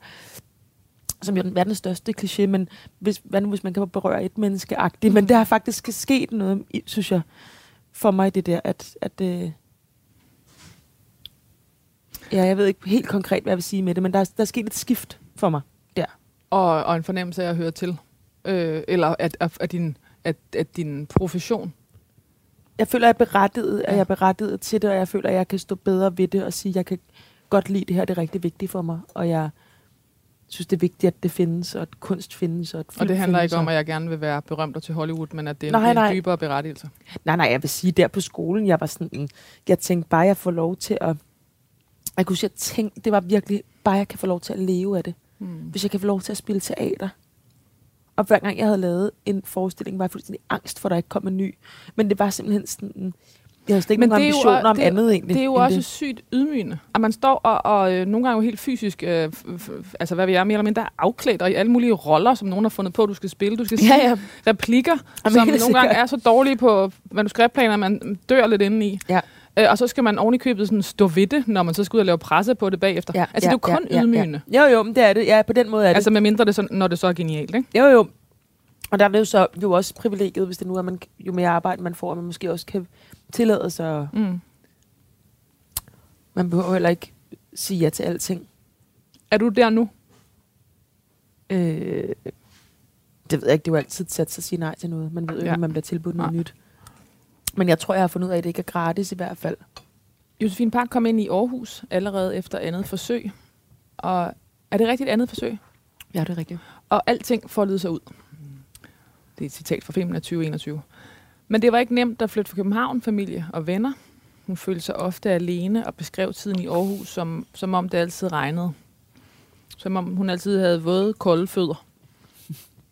som jo er den verdens største kliché, men hvis, hvad nu, hvis man kan berøre et menneske mm. men der har faktisk sket noget, synes jeg, for mig, det der, at, at øh, ja, jeg ved ikke helt konkret, hvad jeg vil sige med det, men der, er- der er sket et skift for mig der. Og, og en fornemmelse af at høre til. Øh, eller at, at, at, din, at, at din profession. Jeg føler, at jeg er berettiget, at Ja. jeg er berettiget til det, og jeg føler, at jeg kan stå bedre ved det og sige, at jeg kan godt lide det her, det er rigtig vigtigt for mig, og jeg synes, det er vigtigt, at det findes, og at kunst findes, og at Og det handler findes, ikke om, at jeg gerne vil være berømt og til Hollywood, men at det er en, Nej, en nej. dybere berettigelse. Nej, nej, jeg vil sige, der på skolen, jeg var sådan, jeg tænkte bare, jeg får lov til at, jeg kunne sige, jeg tænkte, det var virkelig, bare jeg kan få lov til at leve af det. Hmm. Hvis jeg kan få lov til at spille teater. Og hver gang jeg havde lavet en forestilling, var jeg fuldstændig angst for, at der ikke kom en ny. Men det var simpelthen sådan, Jeg slet ikke Men nogen det er jo ambitioner o- om det andet egentlig. Det er jo også sygt ydmygende. At man står og, og øh, nogle gange jo helt fysisk, øh, altså hvad vi er, mere eller mindre afklædt, og i alle mulige roller, som nogen har fundet på, du skal spille. Du skal sige Ja, ja. replikker, Jamen, som nogle gange er så dårlige på manuskriptplaner, at man dør lidt indeni. Ja. Øh, og så skal man oven i købet sådan stå ved det, når man så skal ud og lave presse på det bagefter. Ja, altså ja, det er jo kun ja, ja, ydmygende. Ja. Jo, jo, men det er det. Ja, på den måde er det. Altså med mindre det så, når det så er genialt, ikke? Jo, jo. Og der er det jo så jo også privilegiet, hvis det nu er, man, jo mere arbejde man får, at man måske også kan tillade sig. Mm. Man behøver heller ikke sige ja til alting. Er du der nu? Øh, det ved jeg ikke, det er jo altid sat sig at sige nej til noget. Man ved jo ikke, Ja. om man bliver tilbudt noget Nej. nyt. Men jeg tror, jeg har fundet ud af, at det ikke er gratis i hvert fald. Josefine Park kom ind i Aarhus allerede efter andet forsøg. Og er det rigtigt andet forsøg? Ja, det er rigtigt. Og alting foldede sig ud. Det er et citat fra filmen af 2021. Men det var ikke nemt at flytte fra København, familie og venner. Hun følte sig ofte alene og beskrev tiden i Aarhus, som, som om det altid regnede. Som om hun altid havde våde, kolde fødder.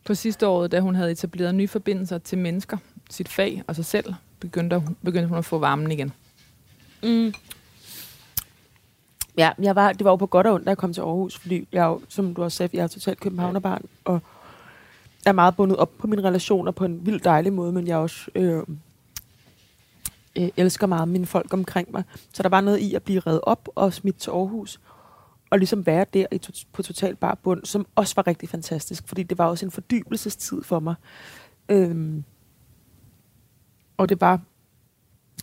På sidste år, da hun havde etableret nye forbindelser til mennesker, sit fag og sig selv, begyndte, hun- begyndte hun at få varmen igen. Mm. Ja, jeg var, det var jo på godt og ondt, da jeg kom til Aarhus, fordi jeg jo, som du også sagde, jeg er totalt københavnerbarn, og er meget bundet op på mine relationer på en vildt dejlig måde, men jeg også øh, øh, elsker meget mine folk omkring mig. Så der var noget i at blive reddet op og smidt til Aarhus, og ligesom være der i to- på total bar bund, som også var rigtig fantastisk, fordi det var også en fordybelsestid for mig. Øhm, og det var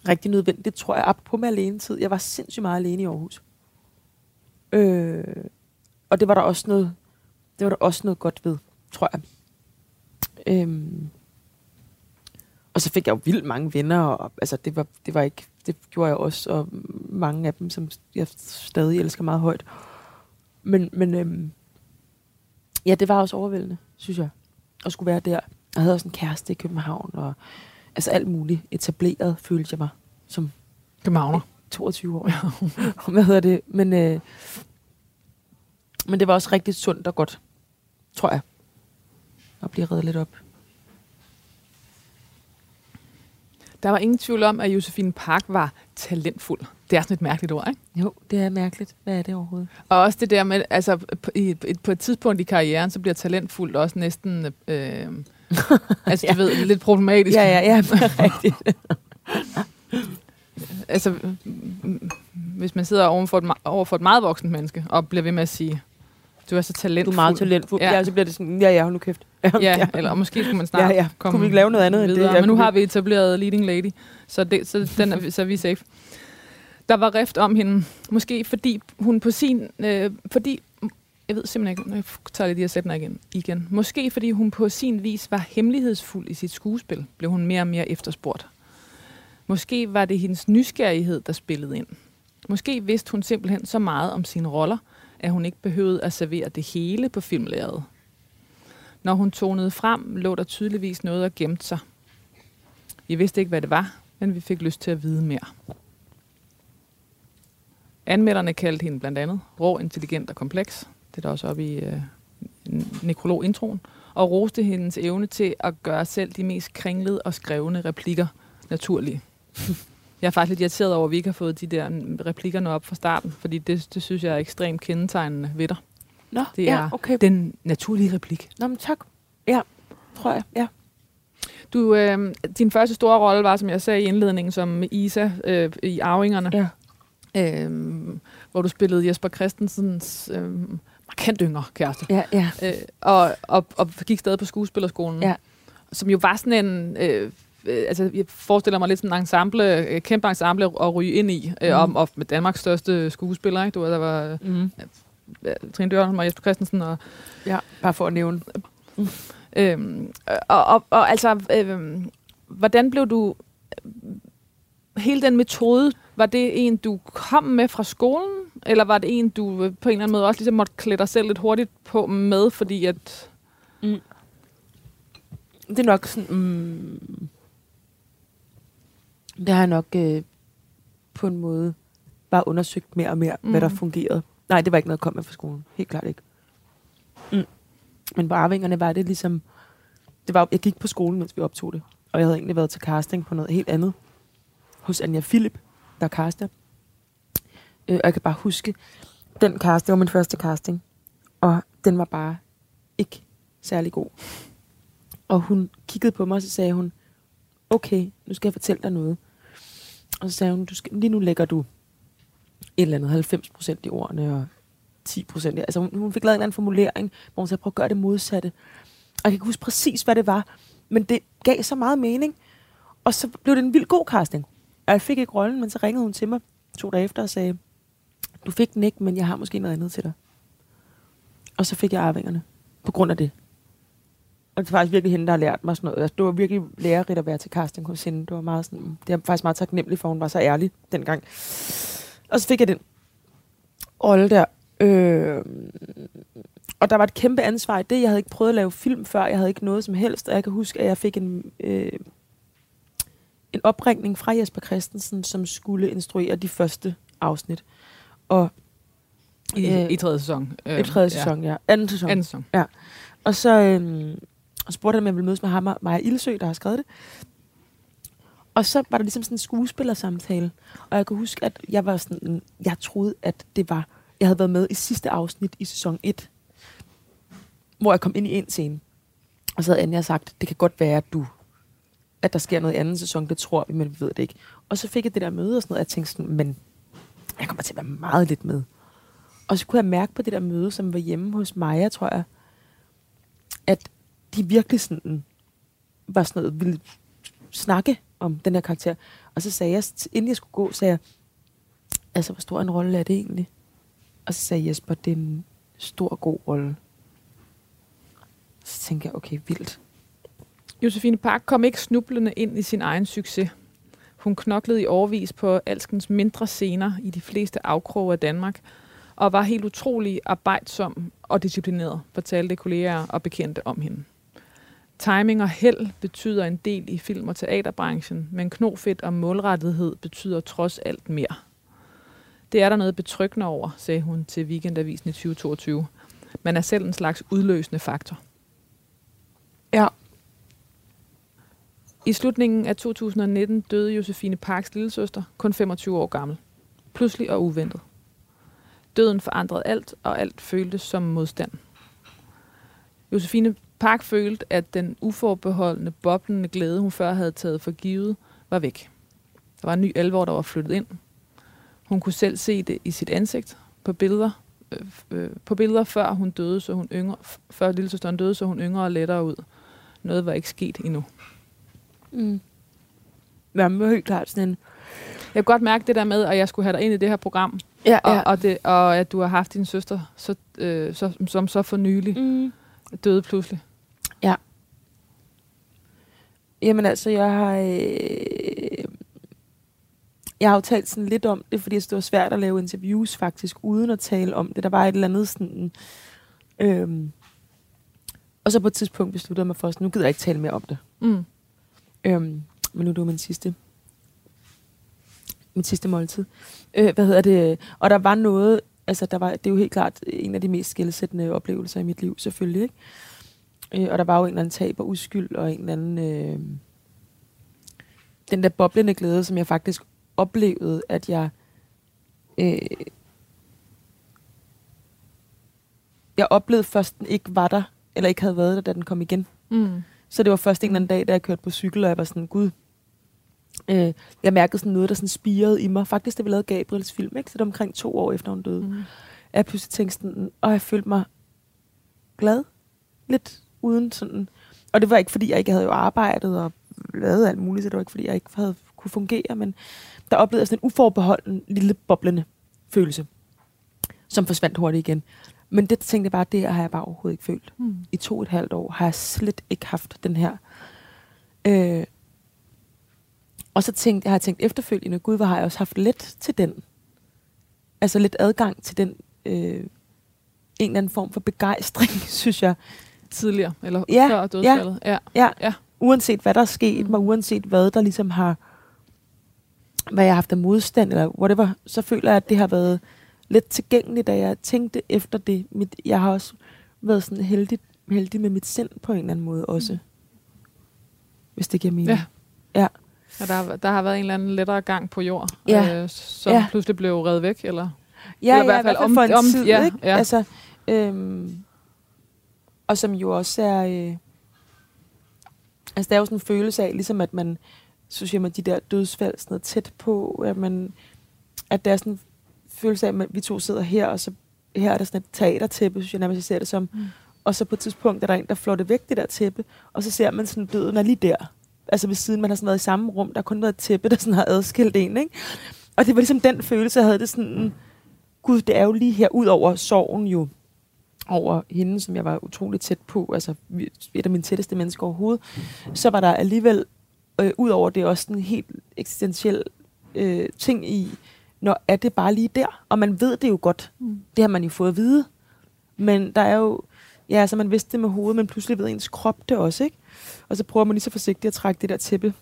rigtig nødvendigt, tror jeg, op på med alene tid. Jeg var sindssygt meget alene i Aarhus. Øh, og det var der også noget, det var der også noget godt ved, tror jeg. Øhm, og så fik jeg jo vildt mange venner, og altså det var, det var ikke, det gjorde jeg også, og mange af dem, som jeg stadig elsker meget højt. Men, men øhm, ja, det var også overvældende, synes jeg, at skulle være der. Jeg havde også en kæreste i København, og altså alt muligt etableret, følte jeg mig som Københavner. 22 år. Hvad hedder det? Men, øh, men det var også rigtig sundt og godt, tror jeg, at blive reddet lidt op. Der var ingen tvivl om, at Josefine Park var talentfuld. Det er sådan et mærkeligt ord, ikke? Jo, det er mærkeligt. Hvad er det overhovedet? Og også det der med, altså på, i, et- på et tidspunkt i karrieren, så bliver talentfuldt også næsten, øh, altså du ved, lidt problematisk. Ja, ja, ja, rigtigt. Altså, hvis man sidder over for, et, me- over for et meget voksent menneske, og bliver ved med at sige, du er så Du talentfuld. er meget talentfuld. Ja. Ja. ja, så bliver det sådan, ja, ja, hold nu kæft. Ja, eller måske skulle man snart Ja, ja. komme Kunne vi ikke lave noget andet end det? videre. Ja, Men nu har vi- etableret Leading Lady, så, det, så, den er, så er vi safe. Der var rift om hende, måske fordi hun på sin... Øh, fordi, jeg ved simpelthen ikke, jeg tager lige de her sætninger igen, igen. Måske fordi hun på sin vis var hemmelighedsfuld i sit skuespil, blev hun mere og mere efterspurgt. Måske var det hendes nysgerrighed, der spillede ind. Måske vidste hun simpelthen så meget om sine roller, at hun ikke behøvede at servere det hele på filmlæret. Når hun tonede frem, lå der tydeligvis noget og gemte sig. Vi vidste ikke, hvad det var, men vi fik lyst til at vide mere. Anmelderne kaldte hende blandt andet rå, intelligent og kompleks. Det er der også oppe i øh, nekrolog-introen. Og roste hendes evne til at gøre selv de mest kringlede og skrevne replikker naturlige. Jeg er faktisk lidt irriteret over, at vi ikke har fået de der replikkerne op fra starten, fordi det, det synes jeg er ekstremt kendetegnende ved dig. Nå, Det ja, er okay. Den naturlige replik. Nå, men tak. Ja, tror jeg. Ja. Du, øh, din første store rolle var, som jeg sagde i indledningen, som Isa øh, i Arvingerne, ja. øh, hvor du spillede Jesper Christensens øh, markant yngre kæreste. Ja, ja. Øh, og, og, og gik stadig på skuespillerskolen. Ja. Som jo var sådan en... Øh, øh, altså, jeg forestiller mig lidt sådan en ensemble, øh, kæmpe ensemble at ryge ind i, øh, Mhm. om, og med Danmarks største skuespiller, ikke? Du ved, der var Mm. Øh, Trine Dørholm og Jesper Christensen og ja, bare for at nævne. Øhm, og, og, og altså, øhm, hvordan blev du... Hele den metode, var det en, du kom med fra skolen? Eller var det en, du øh, på en eller anden måde også ligesom måtte klæde dig selv lidt hurtigt på med, fordi at... Det er nok sådan... Mm, det har jeg nok øh, på en måde bare undersøgt mere og mere, mm. hvad der Mm. fungerede. Nej, det var ikke noget, jeg kom med fra skolen. Helt klart ikke. Mm. Men på Arvingerne var det ligesom... Det var, jeg gik på skolen, mens vi optog det. Og jeg havde egentlig været til casting på noget helt andet. hos Anja Philip, der er caster. Øh, og jeg kan bare huske, den cast, det var min første casting. Og den var bare ikke særlig god. Og hun kiggede på mig, og så sagde hun, okay, nu skal jeg fortælle dig noget. Og så sagde hun, du skal, lige nu lægger du et eller andet 90 procent i ordene, og 10 procent. Altså hun, hun fik lavet en eller anden formulering, hvor hun sagde, prøv at gøre det modsatte. Og jeg kan ikke huske præcis, hvad det var, men det gav så meget mening. Og så blev det en vild god casting. Og jeg fik ikke rollen, men så ringede hun til mig to dage efter og sagde, du fik den ikke, men jeg har måske noget andet til dig. Og så fik jeg arvingerne på grund af det. Og det er faktisk virkelig hende, der har lært mig sådan noget. Altså, det var virkelig lærerigt at være til casting hos hende. Det var meget sådan, det er faktisk meget taknemmelig for, hun var så ærlig dengang. Og så fik jeg den rolle der. Øh, og der var et kæmpe ansvar i det. Jeg havde ikke prøvet at lave film før. Jeg havde ikke noget som helst. Og jeg kan huske, at jeg fik en, øh, en opringning fra Jesper Christensen, som skulle instruere de første afsnit. Og I, Øh, I tredje sæson. Øh, i tredje sæson, ja. Anden sæson. Anden sæson. Og så øh, spurgte han, om jeg ville mødes med ham og Maja Ildsø, der har skrevet det. Og så var der ligesom sådan en skuespillersamtale. Og jeg kan huske, at jeg var sådan, mm, jeg troede, at det var, jeg havde været med i sidste afsnit i sæson 1, hvor jeg kom ind i en scene. Og så havde Anja sagt, det kan godt være, at du at der sker noget i anden sæson, det tror vi, men vi ved det ikke. Og så fik jeg det der møde og sådan noget, og jeg tænkte sådan, men jeg kommer til at være meget lidt med. Og så kunne jeg mærke på det der møde, som var hjemme hos Maja, tror jeg, at de virkelig sådan var sådan noget, ville snakke om den her karakter. Og så sagde jeg, inden jeg skulle gå, sagde jeg, altså, hvor stor en rolle er det egentlig? Og så sagde Jesper, det er en stor, god rolle. Så tænkte jeg, okay, vildt. Josefine Park kom ikke snublende ind i sin egen succes. Hun knoklede i årvis på alskens mindre scener i de fleste afkroge af Danmark, og var helt utrolig arbejdsom og disciplineret, fortalte kolleger og bekendte om hende. Timing og held betyder en del i film- og teaterbranchen, men knofedt og målrettighed betyder trods alt mere. Det er der noget betryggende over, sagde hun til Weekendavisen i 2022. Man er selv en slags udløsende faktor. Ja. I slutningen af 2019 døde Josefine Parks lillesøster, kun 25 år gammel. Pludselig og uventet. Døden forandrede alt, og alt føltes som modstand. Josefine Park følte, at den uforbeholdende, boblende glæde, hun før havde taget for givet, var væk. Der var en ny alvor, der var flyttet ind. Hun kunne selv se det i sit ansigt på billeder. Øh, øh, på billeder før hun døde, så hun yngre, før lillesøsteren døde, så hun yngre og lettere ud. Noget var ikke sket endnu. Mm. Ja, men helt klart sådan en... Jeg kan godt mærke det der med, at jeg skulle have dig ind i det her program, Ja, og, og, det, og at du har haft din søster, så, øh, så, som så for nylig Mm. døde pludselig. Jamen altså, jeg har... Øh, jeg har jo talt sådan lidt om det, fordi det var svært at lave interviews faktisk, uden at tale om det. Der var et eller andet sådan... Øh, og så på et tidspunkt besluttede jeg mig for, at nu gider jeg ikke tale mere om det. Mm. Øhm, men nu er det jo min sidste, min sidste måltid. Øh, hvad hedder det? Og der var noget, altså der var, det er jo helt klart en af de mest skældsættende oplevelser i mit liv, selvfølgelig. Ikke? Øh, og der var jo en eller anden tab og uskyld, og en eller anden, øh, den der boblende glæde, som jeg faktisk oplevede, at jeg, øh, jeg oplevede først, den ikke var der, eller ikke havde været der, da den kom igen. Mm. Så det var først en eller anden dag, da jeg kørte på cykel, og jeg var sådan, gud, øh, jeg mærkede sådan noget, der sådan spirede i mig. Faktisk, da vi lavede Gabriels film, ikke? så det var omkring to år efter hun døde. Mm. Jeg pludselig tænkte sådan, og jeg følte mig glad. Lidt uden sådan. Og det var ikke, fordi jeg ikke havde jo arbejdet og lavet alt muligt, så det var ikke, fordi jeg ikke havde kunne fungere, men der oplevede jeg sådan en uforbeholden, lille boblende følelse, som forsvandt hurtigt igen. Men det tænkte jeg bare, det har jeg bare overhovedet ikke følt Mm. i to og et halvt år, har jeg slet ikke haft den her. Øh, og så tænkte jeg, har tænkt efterfølgende, gud, hvor har jeg også haft let til den. Altså lidt adgang til den, øh, en eller anden form for begejstring, synes jeg. Tidligere, eller Ja, før dødsfaldet. Ja. Ja, Ja. uanset hvad der er sket mig, uanset hvad der ligesom har, hvad jeg har haft af modstand, eller whatever, så føler jeg, at det har været lidt tilgængeligt, da jeg tænkte efter det. Mit, jeg har også været sådan heldig, heldig med mit sind på en eller anden måde også. Hvis det giver mening. Ja. ja. Ja, der, har- der har været en eller anden lettere gang på jord, Ja. øh, som Ja. pludselig blev reddet væk, eller? Ja, Eller i hvert fald, om, for en om- tid, ja, ikke? ja. Altså, øhm, og som jo også er... Øh, altså, der er jo sådan en følelse af, ligesom at man, så siger man, de der dødsfald sådan noget tæt på, at man, at der er sådan en følelse af, at vi to sidder her, og så her er der sådan et teatertæppe, synes jeg nærmest, jeg ser det som. Mm. Og så på et tidspunkt er der en, der flår det væk, det der tæppe, og så ser man sådan, døden er lige der. Altså ved siden, man har sådan været i samme rum, der har kun været et tæppe, der sådan har adskilt en, ikke? Og det var ligesom den følelse, jeg havde det sådan, gud, det er jo lige her, ud over sorgen jo, over hende, som jeg var utrolig tæt på, altså et af mine tætteste mennesker overhovedet, så var der alligevel, øh, ud over det, også en helt eksistentiel øh, ting i, når er det bare lige der? Og man ved det jo godt. Mm. Det har man jo fået at vide. Men der er jo, ja, altså man vidste det med hovedet, men pludselig ved ens krop det også, ikke? Og så prøver man lige så forsigtigt at trække det der tæppe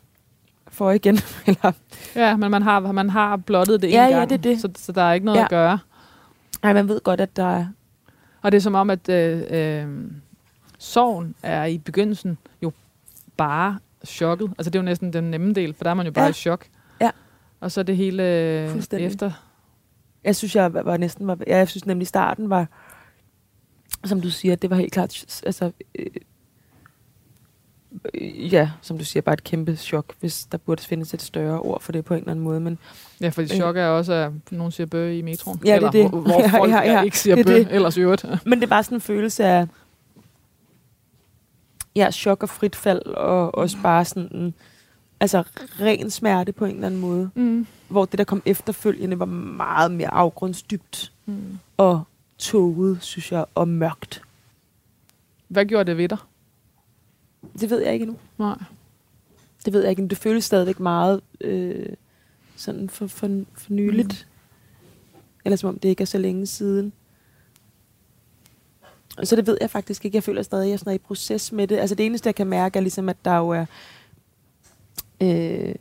for igen. Eller, Ja, men man har, man har blottet det en Ja, ja, gang, det det. Så, så der er ikke noget Ja. at gøre. nej, man ved godt, at der er, Og det er som om, at øh, øh, sorgen er i begyndelsen jo bare chokket. Altså det er jo næsten den nemme del, for der er man jo bare Ja. i chok. Ja. Og så det hele øh, efter. jeg synes, jeg var, næsten, var, ja, jeg synes nemlig starten var, som du siger, det var helt klart, altså, øh, ja, som du siger, bare et kæmpe chok, hvis der burde findes et større ord for det på en eller anden måde, men Ja, fordi Øh. chok er også, at nogen siger bø i metroen. Ja, det er det. Hvor, hvor Ja, folk ja, ja. ikke siger Det bø, det. ellers i øvrigt. Men det er bare sådan en følelse af ja, chok og frit fald, og også bare sådan en, altså ren smerte på en eller anden måde. Mm. Hvor det, der kom efterfølgende, var meget mere afgrundsdybt Mm. og tåget, synes jeg, og mørkt. Hvad gjorde det ved dig? Det ved jeg ikke endnu. Nej. Det ved jeg ikke, men det føles stadigvæk meget øh, sådan for, for, for nyligt. Mm. Eller som om det ikke er så længe siden. Og så det ved jeg faktisk ikke. Jeg føler stadig, at jeg er sådan er i proces med det. Altså det eneste, jeg kan mærke, er ligesom, at der jo er... Øh,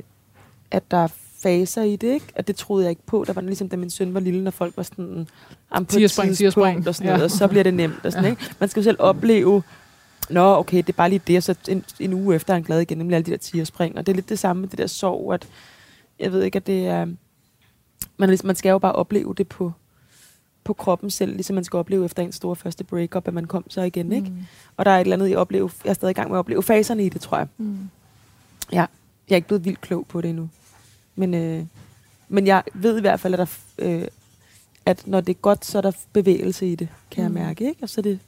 at der er faser i det, ikke? Og det troede jeg ikke på. Der var ligesom, da min søn var lille, når folk var sådan... "Am, på et Tigerspring, tidspunkt," tigerspring. Og, sådan noget, Ja. og så bliver det nemt. Og sådan, Ja. ikke? Man skal jo selv opleve, Nå, okay, det er bare lige det, og så en, en uge efter er han glad igen, nemlig alle de der tigerspring. Og det er lidt det samme med det der sorg, at jeg ved ikke, at det er... Man, ligesom, man skal jo bare opleve det på, på kroppen selv, ligesom man skal opleve efter en stor første breakup, at man kom så igen, ikke? Mm. Og der er et eller andet, jeg, opleve, jeg er stadig i gang med at opleve faserne i det, tror jeg. Mm. Jeg er ikke blevet vildt klog på det endnu. Men, øh, men jeg ved i hvert fald, at, der, øh, at når det er godt, så er der bevægelse i det, kan Mm. jeg mærke. Ikke? Og så er det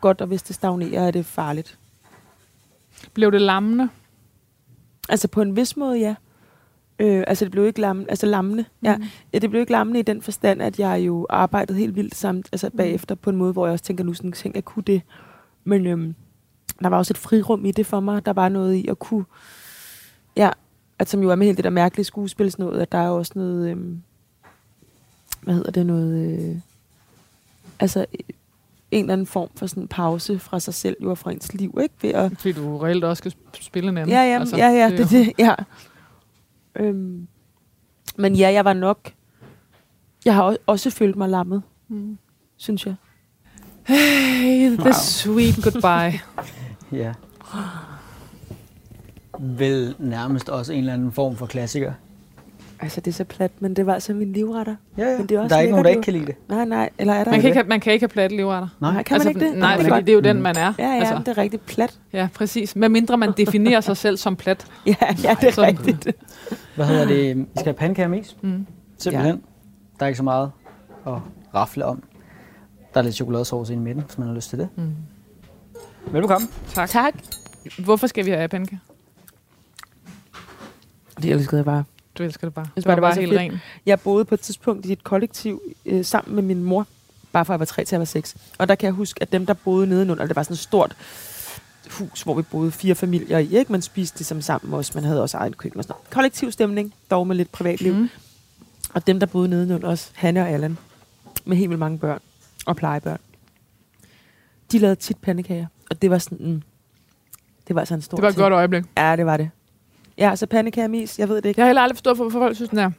godt, og hvis det stagnerer, er det farligt. Blev det lammende? Altså på en vis måde, ja. Øh, altså det blev ikke lammende, altså lammende. Ja. Mm. ja, det blev ikke lammende i den forstand, at jeg jo arbejdede helt vildt samt, altså bagefter på en måde, hvor jeg også tænker, nu sådan, tænker jeg kunne det. Men øhm, der var også et frirum i det for mig. Der var noget i at kunne, ja, at som jo er med hele det der mærkelige skuespilsnået, at der er også noget, øhm, hvad hedder det, noget, øh, altså en eller anden form for sådan en pause fra sig selv, jo og fra ens liv, ikke? Ved at, Fordi du reelt også skal sp- spille en anden. Ja, ja, altså, ja, ja, det, er det, ja. Øhm, men ja, jeg var nok... Jeg har også, også følt mig lammet, Mm. synes jeg. Hey, the Wow. sweet goodbye. Ja. Vel nærmest også en eller anden form for klassiker. Altså, det er så plat, men det var altså min livretter. Ja, ja. Men det er også der er ikke nogen, der ikke kan lide det. Nej, nej, eller er der Man kan, ikke? have, man kan ikke have platte livretter. Nej, kan man ikke det? Nej, Det kan fordi det er jo den, man er. Ja, ja, altså, altså. det er rigtig plat. ja, præcis. Med mindre man definerer sig selv som plat. Ja, ja det er Sådan. rigtigt. Hvad hedder det? Vi skal have pandekager. Mm. Simpelthen. Ja. Der er ikke så meget at rafle om. Der er lidt chokoladesauce i midten, hvis man har lyst til det. Mm. Velbekomme. Tak. Tak. Hvorfor skal vi have pandekager? Det elskede jeg bare. Du elsker det bare. synes er bare, det var bare så helt fedt. ren. Jeg boede på et tidspunkt i et kollektiv øh, sammen med min mor, bare fra jeg var 3 til jeg var 6. Og der kan jeg huske, at dem, der boede nedenunder, det var sådan et stort hus, hvor vi boede fire familier i, ikke? Man spiste ligesom sammen også, man havde også egen køkken og sådan noget. Kollektiv stemning, dog med lidt privatliv. Mm. Mm. Og dem, der boede nedenunder os, Hanne og Allan, med helt vildt mange børn og plejebørn, de lavede tit pandekager. Og det var sådan en, det var altså en stor Det var et ting. godt øjeblik. Ja, det var det. Ja, så pandekager med is, jeg ved det ikke. Jeg har heller aldrig forstået, hvorfor folk synes, den er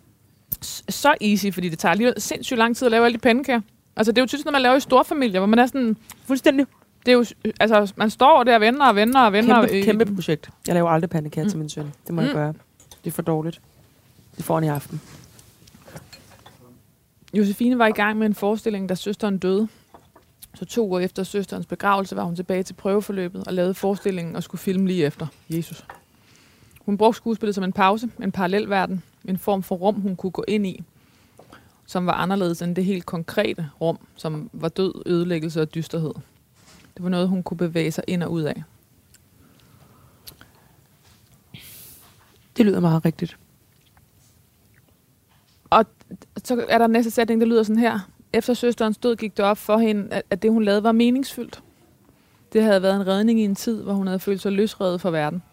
så easy, fordi det tager lige sindssygt lang tid at lave alle de pandekager. Altså, det er jo typisk, når man laver i store familier, hvor man er sådan... Fuldstændig. Det er jo, altså, man står der og vender og vender og vender. Kæmpe, i- kæmpe projekt. Jeg laver aldrig pandekager mm. Til min søn. Det må mm. Jeg gøre. Det er for dårligt. Det får han i aften. Josefine var i gang med en forestilling, da søsteren døde. Så to år efter søsterens begravelse var hun tilbage til prøveforløbet og lavede forestillingen og skulle filme lige efter Jesus. Hun brugte skuespillet som en pause, en parallelverden, en form for rum, hun kunne gå ind i, som var anderledes end det helt konkrete rum, som var død, ødelæggelse og dysterhed. Det var noget, hun kunne bevæge sig ind og ud af. Det lyder meget rigtigt. Og så er der næste sætning, der lyder sådan her. Efter søsterens død gik det op for hende, at, det, hun lavede, var meningsfyldt. Det havde været en redning i en tid, hvor hun havde følt sig løsredet fra verden.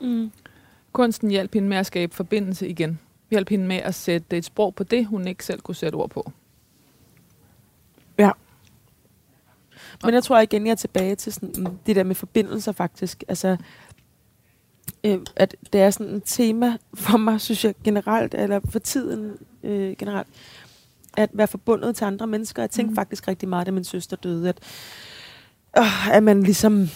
Mm. Kunsten hjalp hende med at skabe forbindelse igen. Hjalp hende med at sætte et sprog på det, hun ikke selv kunne sætte ord på. Ja. Men jeg tror igen, jeg er tilbage til sådan, mm, det der med forbindelser faktisk. Altså, øh, at det er sådan et tema for mig, synes jeg generelt, eller for tiden øh, generelt, at være forbundet til andre mennesker. Jeg tænkte mm. faktisk rigtig meget, da min søster døde, at, øh, at man ligesom...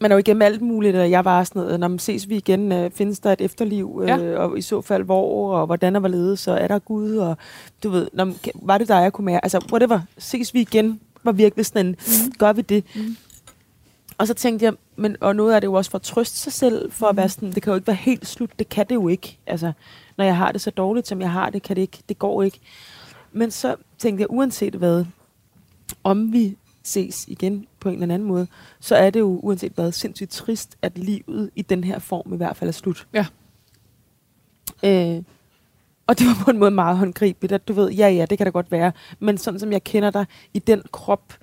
Man er jo igennem alt muligt, og jeg var sådan noget, når man ses vi igen, øh, findes der et efterliv, øh, Ja. og i så fald hvor, og hvordan og hvorledes, så er der Gud, og du ved, når, man- var det der, jeg kunne mærke, altså whatever, ses vi igen, var virkelig sådan en, Mm. gør vi det? Mm. Og så tænkte jeg, men, og noget af det jo også for at trøste sig selv, for at Mhm. være sådan, det kan jo ikke være helt slut, det kan det jo ikke. Altså, når jeg har det så dårligt, som jeg har det, kan det ikke, det går ikke. Men så tænkte jeg, uanset hvad, om vi ses igen på en eller anden måde, så er det jo uanset hvad sindssygt trist, at livet i den her form i hvert fald er slut. Ja. Øh, og det var på en måde meget håndgribeligt, at du ved, ja ja, det kan da godt være, men sådan som jeg kender dig i den krop,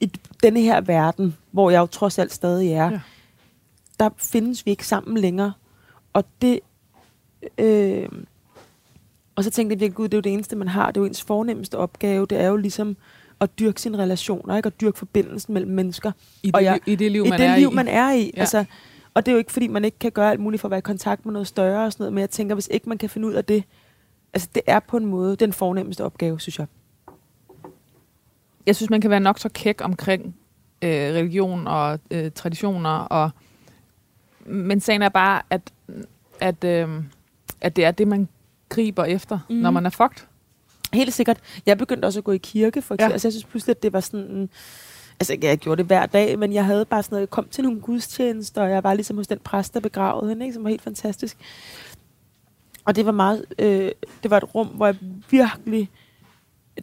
i denne her verden, hvor jeg jo trods alt stadig er, Ja. der findes vi ikke sammen længere. Og det... Øh, og så tænkte jeg virkelig, gud, det er jo det eneste, man har. Det er jo ens fornemmeste opgave. Det er jo ligesom at dyrke sine relationer, ikke? At dyrke forbindelsen mellem mennesker. I, Og det, jeg- I det liv, I man det er liv, i. man er i. Ja. Altså, og det er jo ikke, fordi man ikke kan gøre alt muligt for at være i kontakt med noget større og sådan noget, men jeg tænker, hvis ikke man kan finde ud af det, altså det er på en måde den fornemmeste opgave, synes jeg. jeg synes, man kan være nok så kæk omkring øh, religion og øh, traditioner. Og, men sagen er bare, at, at, øh, at det er det, man griber efter, mm. Når man er fucked. Helt sikkert. Jeg begyndte også at gå i kirke, for eksempel. Ja. Altså, jeg synes pludselig, at det var sådan... Altså, ikke, jeg gjorde det hver dag, men jeg havde bare sådan noget, jeg kom til nogle gudstjenester, og jeg var ligesom hos den præst, der begravede hende, ikke, som var helt fantastisk. Og det var meget, øh, det var et rum, hvor jeg virkelig,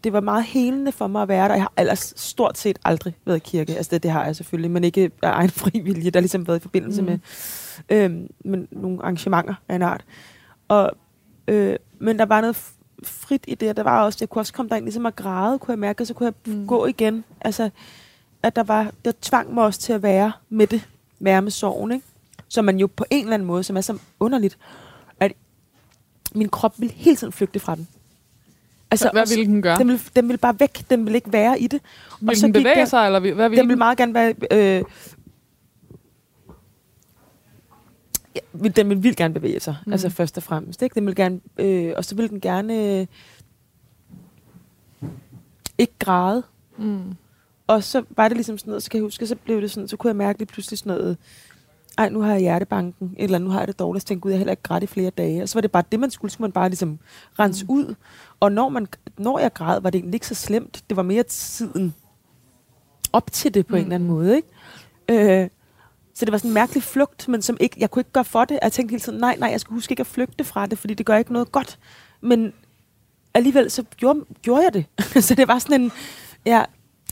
det var meget helende for mig at være der. Jeg har ellers stort set aldrig været i kirke. Altså, det, det har jeg selvfølgelig, men ikke af egen frivillige. Der har ligesom været i forbindelse Mm. med, øh, med nogle arrangementer af en art. Og, øh, men der var noget frit i det, og der var også, jeg kunne også komme derind ligesom at græde, kunne jeg mærke, og så kunne jeg Mm. gå igen. Altså, at der var, der tvang mig også til at være med det, være med sorgen, ikke? Så man jo på en eller anden måde, som er så underligt, at min krop vil hele tiden flygte fra den. Altså, hvad ville den gøre? den vil, den vil bare væk, den vil ikke være i det. Vil så den gik bevæge den- sig, eller hvad vil Den vil meget gerne være... Øh, ja, vil- den vil vildt gerne bevæge sig, Mm. altså først og fremmest. Ikke? Den vil gerne, øh, og så vil den gerne øh, ikke græde. Mm. Og så var det ligesom sådan noget, så kan jeg huske, så blev det sådan, så kunne jeg mærke lige pludselig sådan noget, ej, nu har jeg hjertebanken, eller nu har jeg det dårligt, så tænkte jeg, jeg heller ikke grædt i flere dage. Og så var det bare det, man skulle, skulle man bare ligesom rense Mm. ud. Og når, man, når jeg græd, var det egentlig ikke så slemt. Det var mere tiden op til det på mm. en eller anden måde, ikke? Øh, så det var sådan en mærkelig flugt, men som ikke, jeg kunne ikke gøre for det. Jeg tænkte hele tiden, nej, nej, jeg skal huske ikke at flygte fra det, fordi det gør ikke noget godt. Men alligevel så gjorde, gjorde jeg det. så det var sådan en, ja,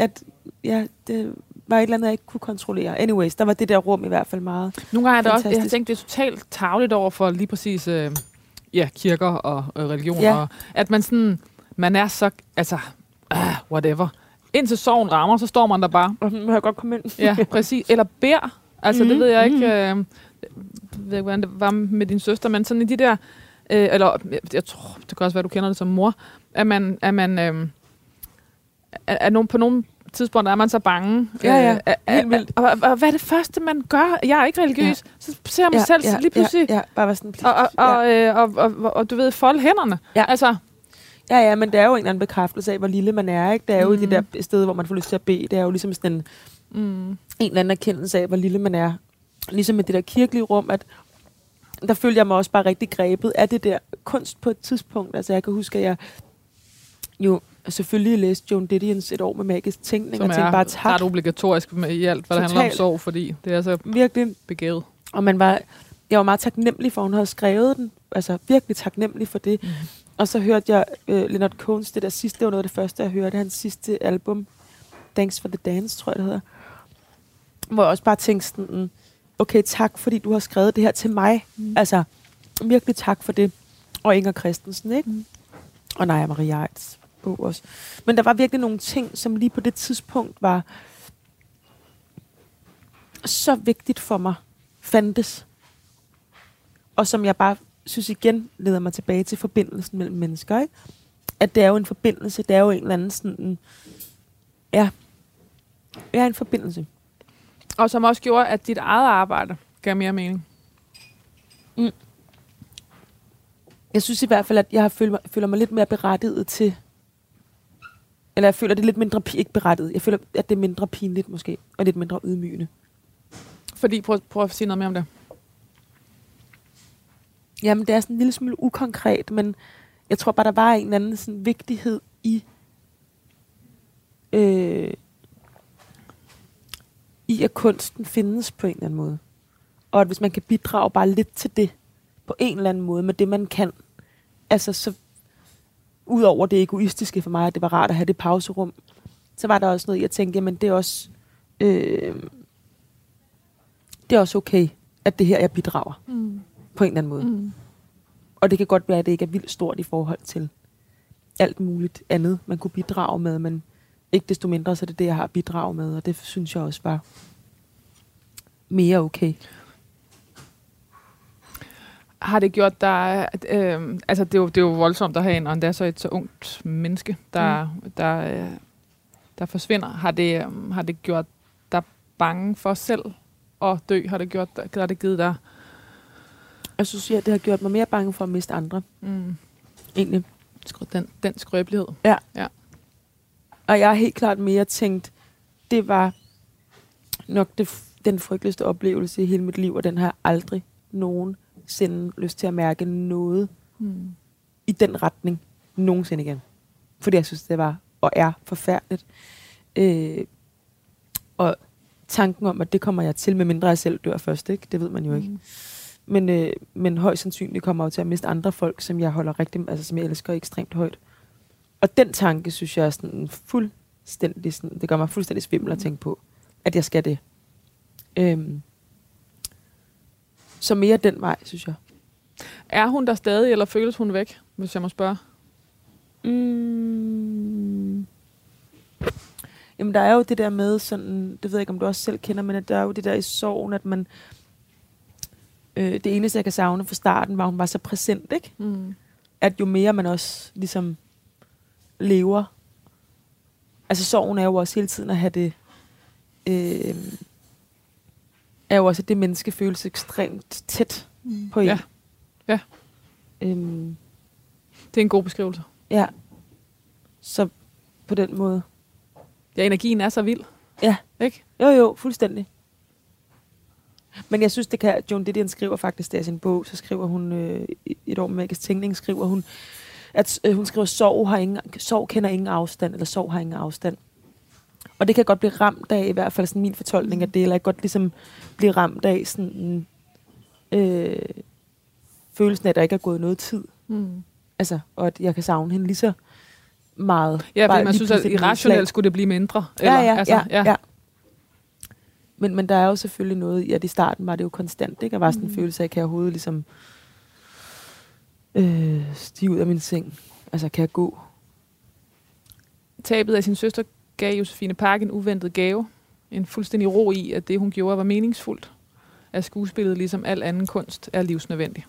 at, ja, det var et eller andet, jeg ikke kunne kontrollere. Anyways, der var det der rum i hvert fald meget. Nogle gange er det også, jeg har tænkt, det er totalt tageligt over for lige præcis øh, ja, kirker og øh, religion. Ja. At man sådan, man er så, altså, ah, whatever. Indtil sorgen rammer, så står man der bare. Og må jeg godt komme ind? Ja, præcis. Eller bær. Altså, mm, det Mhm, ved jeg ikke, mhm. øh, jeg ved ikke, hvordan det var med din søster, men sådan i de der, øh, eller jeg, jeg tror, det kan også være, du kender det som mor, at man, at man øh, er nogen, på nogle tidspunkter er man så bange. Ja, ja. Øh, Helt vildt. og, og, og, hvad er det første, man gør? Jeg er ikke religiøs. Ja. Så ser man ja, selv ja, lige pludselig, Ja, ja, bare var sådan, og, og, og, øh, og, og, og, og du ved, folde hænderne. Ja. Altså, Ja, ja, men det er jo en eller anden bekræftelse af, hvor lille man er. Ikke? Det er jo mm. Mhm. det der sted, hvor man får lyst til at bede. Det er jo ligesom sådan en, mm, en eller anden erkendelse af, hvor lille man er. Ligesom med det der kirkelige rum, at der følte jeg mig også bare rigtig grebet af det der kunst på et tidspunkt. Altså jeg kan huske, at jeg jo selvfølgelig læste Joan Didions et år med magisk tænkning, Som og tænkte bare tak. ret obligatorisk med, i alt, hvad der handler om sorg, fordi det er så Virkelig. begavet. Og man var, jeg var meget taknemmelig for, at hun havde skrevet den. Altså virkelig taknemmelig for det. Mm. Og så hørte jeg øh, Leonard Cohns, det der sidste, det var noget af det første, jeg hørte, hans sidste album, Thanks for the Dance, tror jeg det hedder. Hvor jeg også bare tænkte sådan, okay, tak fordi du har skrevet det her til mig. Mm. Altså, virkelig tak for det. Og Inger Christensen, ikke? Mm. Og Naja Marie Eidts bog også. Men der var virkelig nogle ting, som lige på det tidspunkt var så vigtigt for mig, fandtes. Og som jeg bare synes igen leder mig tilbage til forbindelsen mellem mennesker, ikke? At det er jo en forbindelse, det er jo en eller anden sådan, ja, ja, en forbindelse. Og som også gjorde, at dit eget arbejde gav mere mening. Jeg synes i hvert fald, at jeg har følt mig, føler mig lidt mere berettiget til, eller jeg føler det er lidt mindre, ikke berettiget, jeg føler, at det er mindre pinligt måske, og lidt mindre ydmygende. Fordi, prøv, prøv at sige noget mere om det. Jamen, det er sådan en lille smule ukonkret, men jeg tror bare, der var en eller anden sådan vigtighed i, øh, i at kunsten findes på en eller anden måde. Og at hvis man kan bidrage bare lidt til det, på en eller anden måde, med det man kan, altså så, udover det egoistiske for mig, at det var rart at have det pauserum, så var der også noget, jeg tænkte, jamen det er også, øh, det er også okay, at det her, jeg bidrager Mm. på en eller anden måde. Mm. Og det kan godt være, at det ikke er vildt stort i forhold til alt muligt andet, man kunne bidrage med, men ikke desto mindre, så er det det, jeg har at bidrage med, og det synes jeg også var mere okay. Har det gjort dig... Øh, altså, det er, jo, det er jo voldsomt at have en, og endda så et så ungt menneske, der, mm. der, øh, der forsvinder. Har det, øh, har det gjort dig bange for selv at dø? Har det, gjort, har det givet dig... Jeg synes, at det har gjort mig mere bange for at miste andre, Mm, egentlig. den, den skrøbelighed. Og jeg har helt klart mere tænkt, det var nok det, den frygteligste oplevelse i hele mit liv, og den har jeg aldrig nogensinde lyst til at mærke noget Mm. i den retning nogensinde igen. Fordi jeg synes, det var og er forfærdeligt. Øh, og tanken om, at det kommer jeg til, medmindre jeg selv dør først, ikke? det ved man jo ikke. Mm. Men, øh, men højst sandsynligt kommer jeg jo til at miste andre folk, som jeg holder rigtig, altså som jeg elsker ekstremt højt. Og den tanke, synes jeg er sådan fuldstændig, sådan, det gør mig fuldstændig svimmel at tænke på, at jeg skal det. Øhm, så mere den vej, synes jeg. Er hun der stadig, eller føles hun væk, hvis jeg må spørge? Mm. Jamen, der er jo det der med sådan, det ved jeg ikke, om du også selv kender, men at der er jo det der i sorgen, at man, øh, det eneste, jeg kan savne fra starten, var, at hun var så præsent, ikke? Mm. At jo mere man også ligesom lever, altså sorgen er jo også hele tiden at have det, øh, er jo også, at det menneske føles ekstremt tæt Mm. på en. Ja, Ja. Øhm, det er en god beskrivelse. ja. Så på den måde. Ja, energien er så vild. Ja. Ikke? Jo, jo, fuldstændig. Men jeg synes, det kan... Joan Didion skriver faktisk der i sin bog, så skriver hun øh, i- et år med magisk tænkning, skriver hun, at øh, hun skriver, sorg, har ingen, sorg kender ingen afstand, eller sorg har ingen afstand. Og det kan jeg godt blive ramt af, i hvert fald sådan min fortolkning af det, eller jeg kan godt ligesom blive ramt af sådan, øh, følelsen af, at der ikke er gået noget tid. Mm. Altså, og at jeg kan savne hende lige så meget. Ja, fordi man synes, at irrationelt skulle det blive mindre. Ja, ja, altså, ja, ja. ja. Men, men der er jo selvfølgelig noget i, at i starten var det jo konstant, ikke? Og var sådan en Mhm. følelse af, kan jeg overhovedet ligesom øh, stige ud af min seng? Altså, kan jeg gå? Tabet af sin søster gav Josefine Park en uventet gave. En fuldstændig ro i, at det, hun gjorde, var meningsfuldt. At skuespillet, ligesom al anden kunst, er livsnødvendig.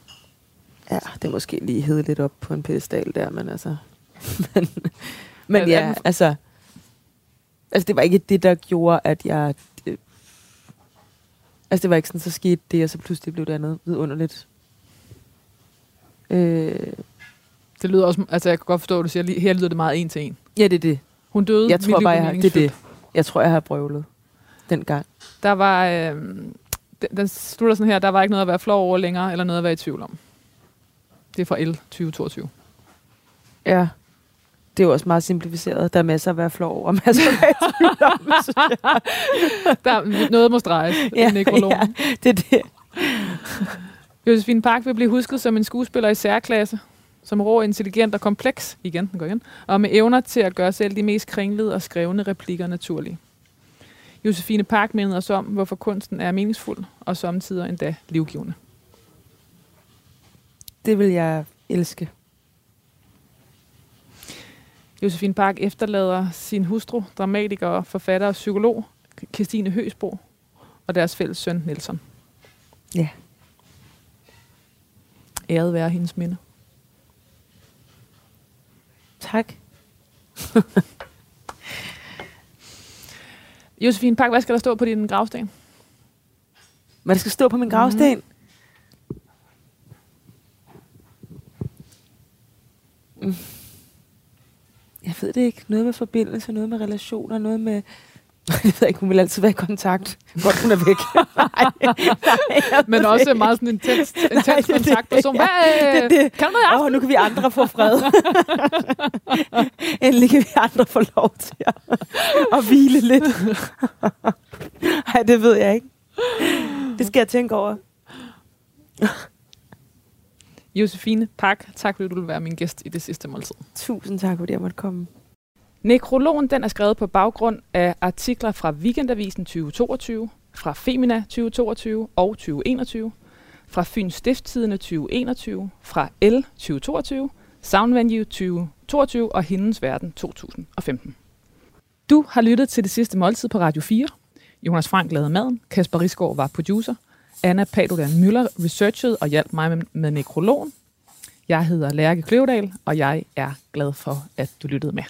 Ja, det er måske lige hed lidt op på en pedestal der, men altså... men men ja, den- altså... Altså, det var ikke det, der gjorde, at jeg... Øh, altså, det var ikke sådan, så skete det, og så pludselig blev det andet vidunderligt. Øh, Det lyder også, altså jeg kan godt forstå, at du siger, lige- her lyder det meget en til en. ja, det er det. Hun døde, Jeg tror bare, jeg har, det er det. Jeg tror, jeg har brøvlet dengang. Der var, øh, den, den slutter sådan her, der var ikke noget at være flov over længere, eller noget at være i tvivl om. Det er fra L 2022. Ja. Det er jo også meget simplificeret. Der er masser at være flov over, masser at være i tvivl om. Der, noget må streges ja, i nekrologen. ja, det er det. Josefine Park vil blive husket som en skuespiller i særklasse, som rå, intelligent og kompleks, igen, den går igen, og med evner til at gøre selv de mest kringlede og skrevne replikker naturlige. Josefine Park mindede os om, hvorfor kunsten er meningsfuld og samtidig endda livgivende. Det vil jeg elske. Josefine Park efterlader sin hustru, dramatiker, forfatter og psykolog, Christine Høsbro, og deres fælles søn, Nelson. Ja. Æret være hendes minde. Tak. Josefine Park, hvad skal der stå på din gravsten? Hvad der skal stå på min gravsten? Mm. Jeg ved det ikke. Noget med forbindelse, noget med relationer, noget med... Jeg ved ikke, hun vil altid være i kontakt. Godt, hun er væk. nej, nej, Men også en meget sådan intens, intens Nej, det er det. Hvad, det er det. Kan du noget Åh, oh, nu kan vi andre få fred. Endelig kan vi andre få lov til at, at hvile lidt. Nej, det ved jeg ikke. Det skal jeg tænke over. Josefine Park, tak fordi du vil være min gæst i det sidste måltid. Tusind tak, fordi jeg måtte komme. Nekrologen den er skrevet på baggrund af artikler fra Weekendavisen 2022, fra Femina 2022 og 2021, fra Fyns Stifttidene 2021, fra L 2022, Soundvenue 2022 og Hindens Verden 2015. Du har lyttet til det sidste måltid på Radio 4. Jonas Frank lavede maden, Kasper Risgaard var producer, Anna Padudan Møller researchede og hjalp mig med, med nekrologen. Jeg hedder Lærke Kløvedal, og jeg er glad for, at du lyttede med.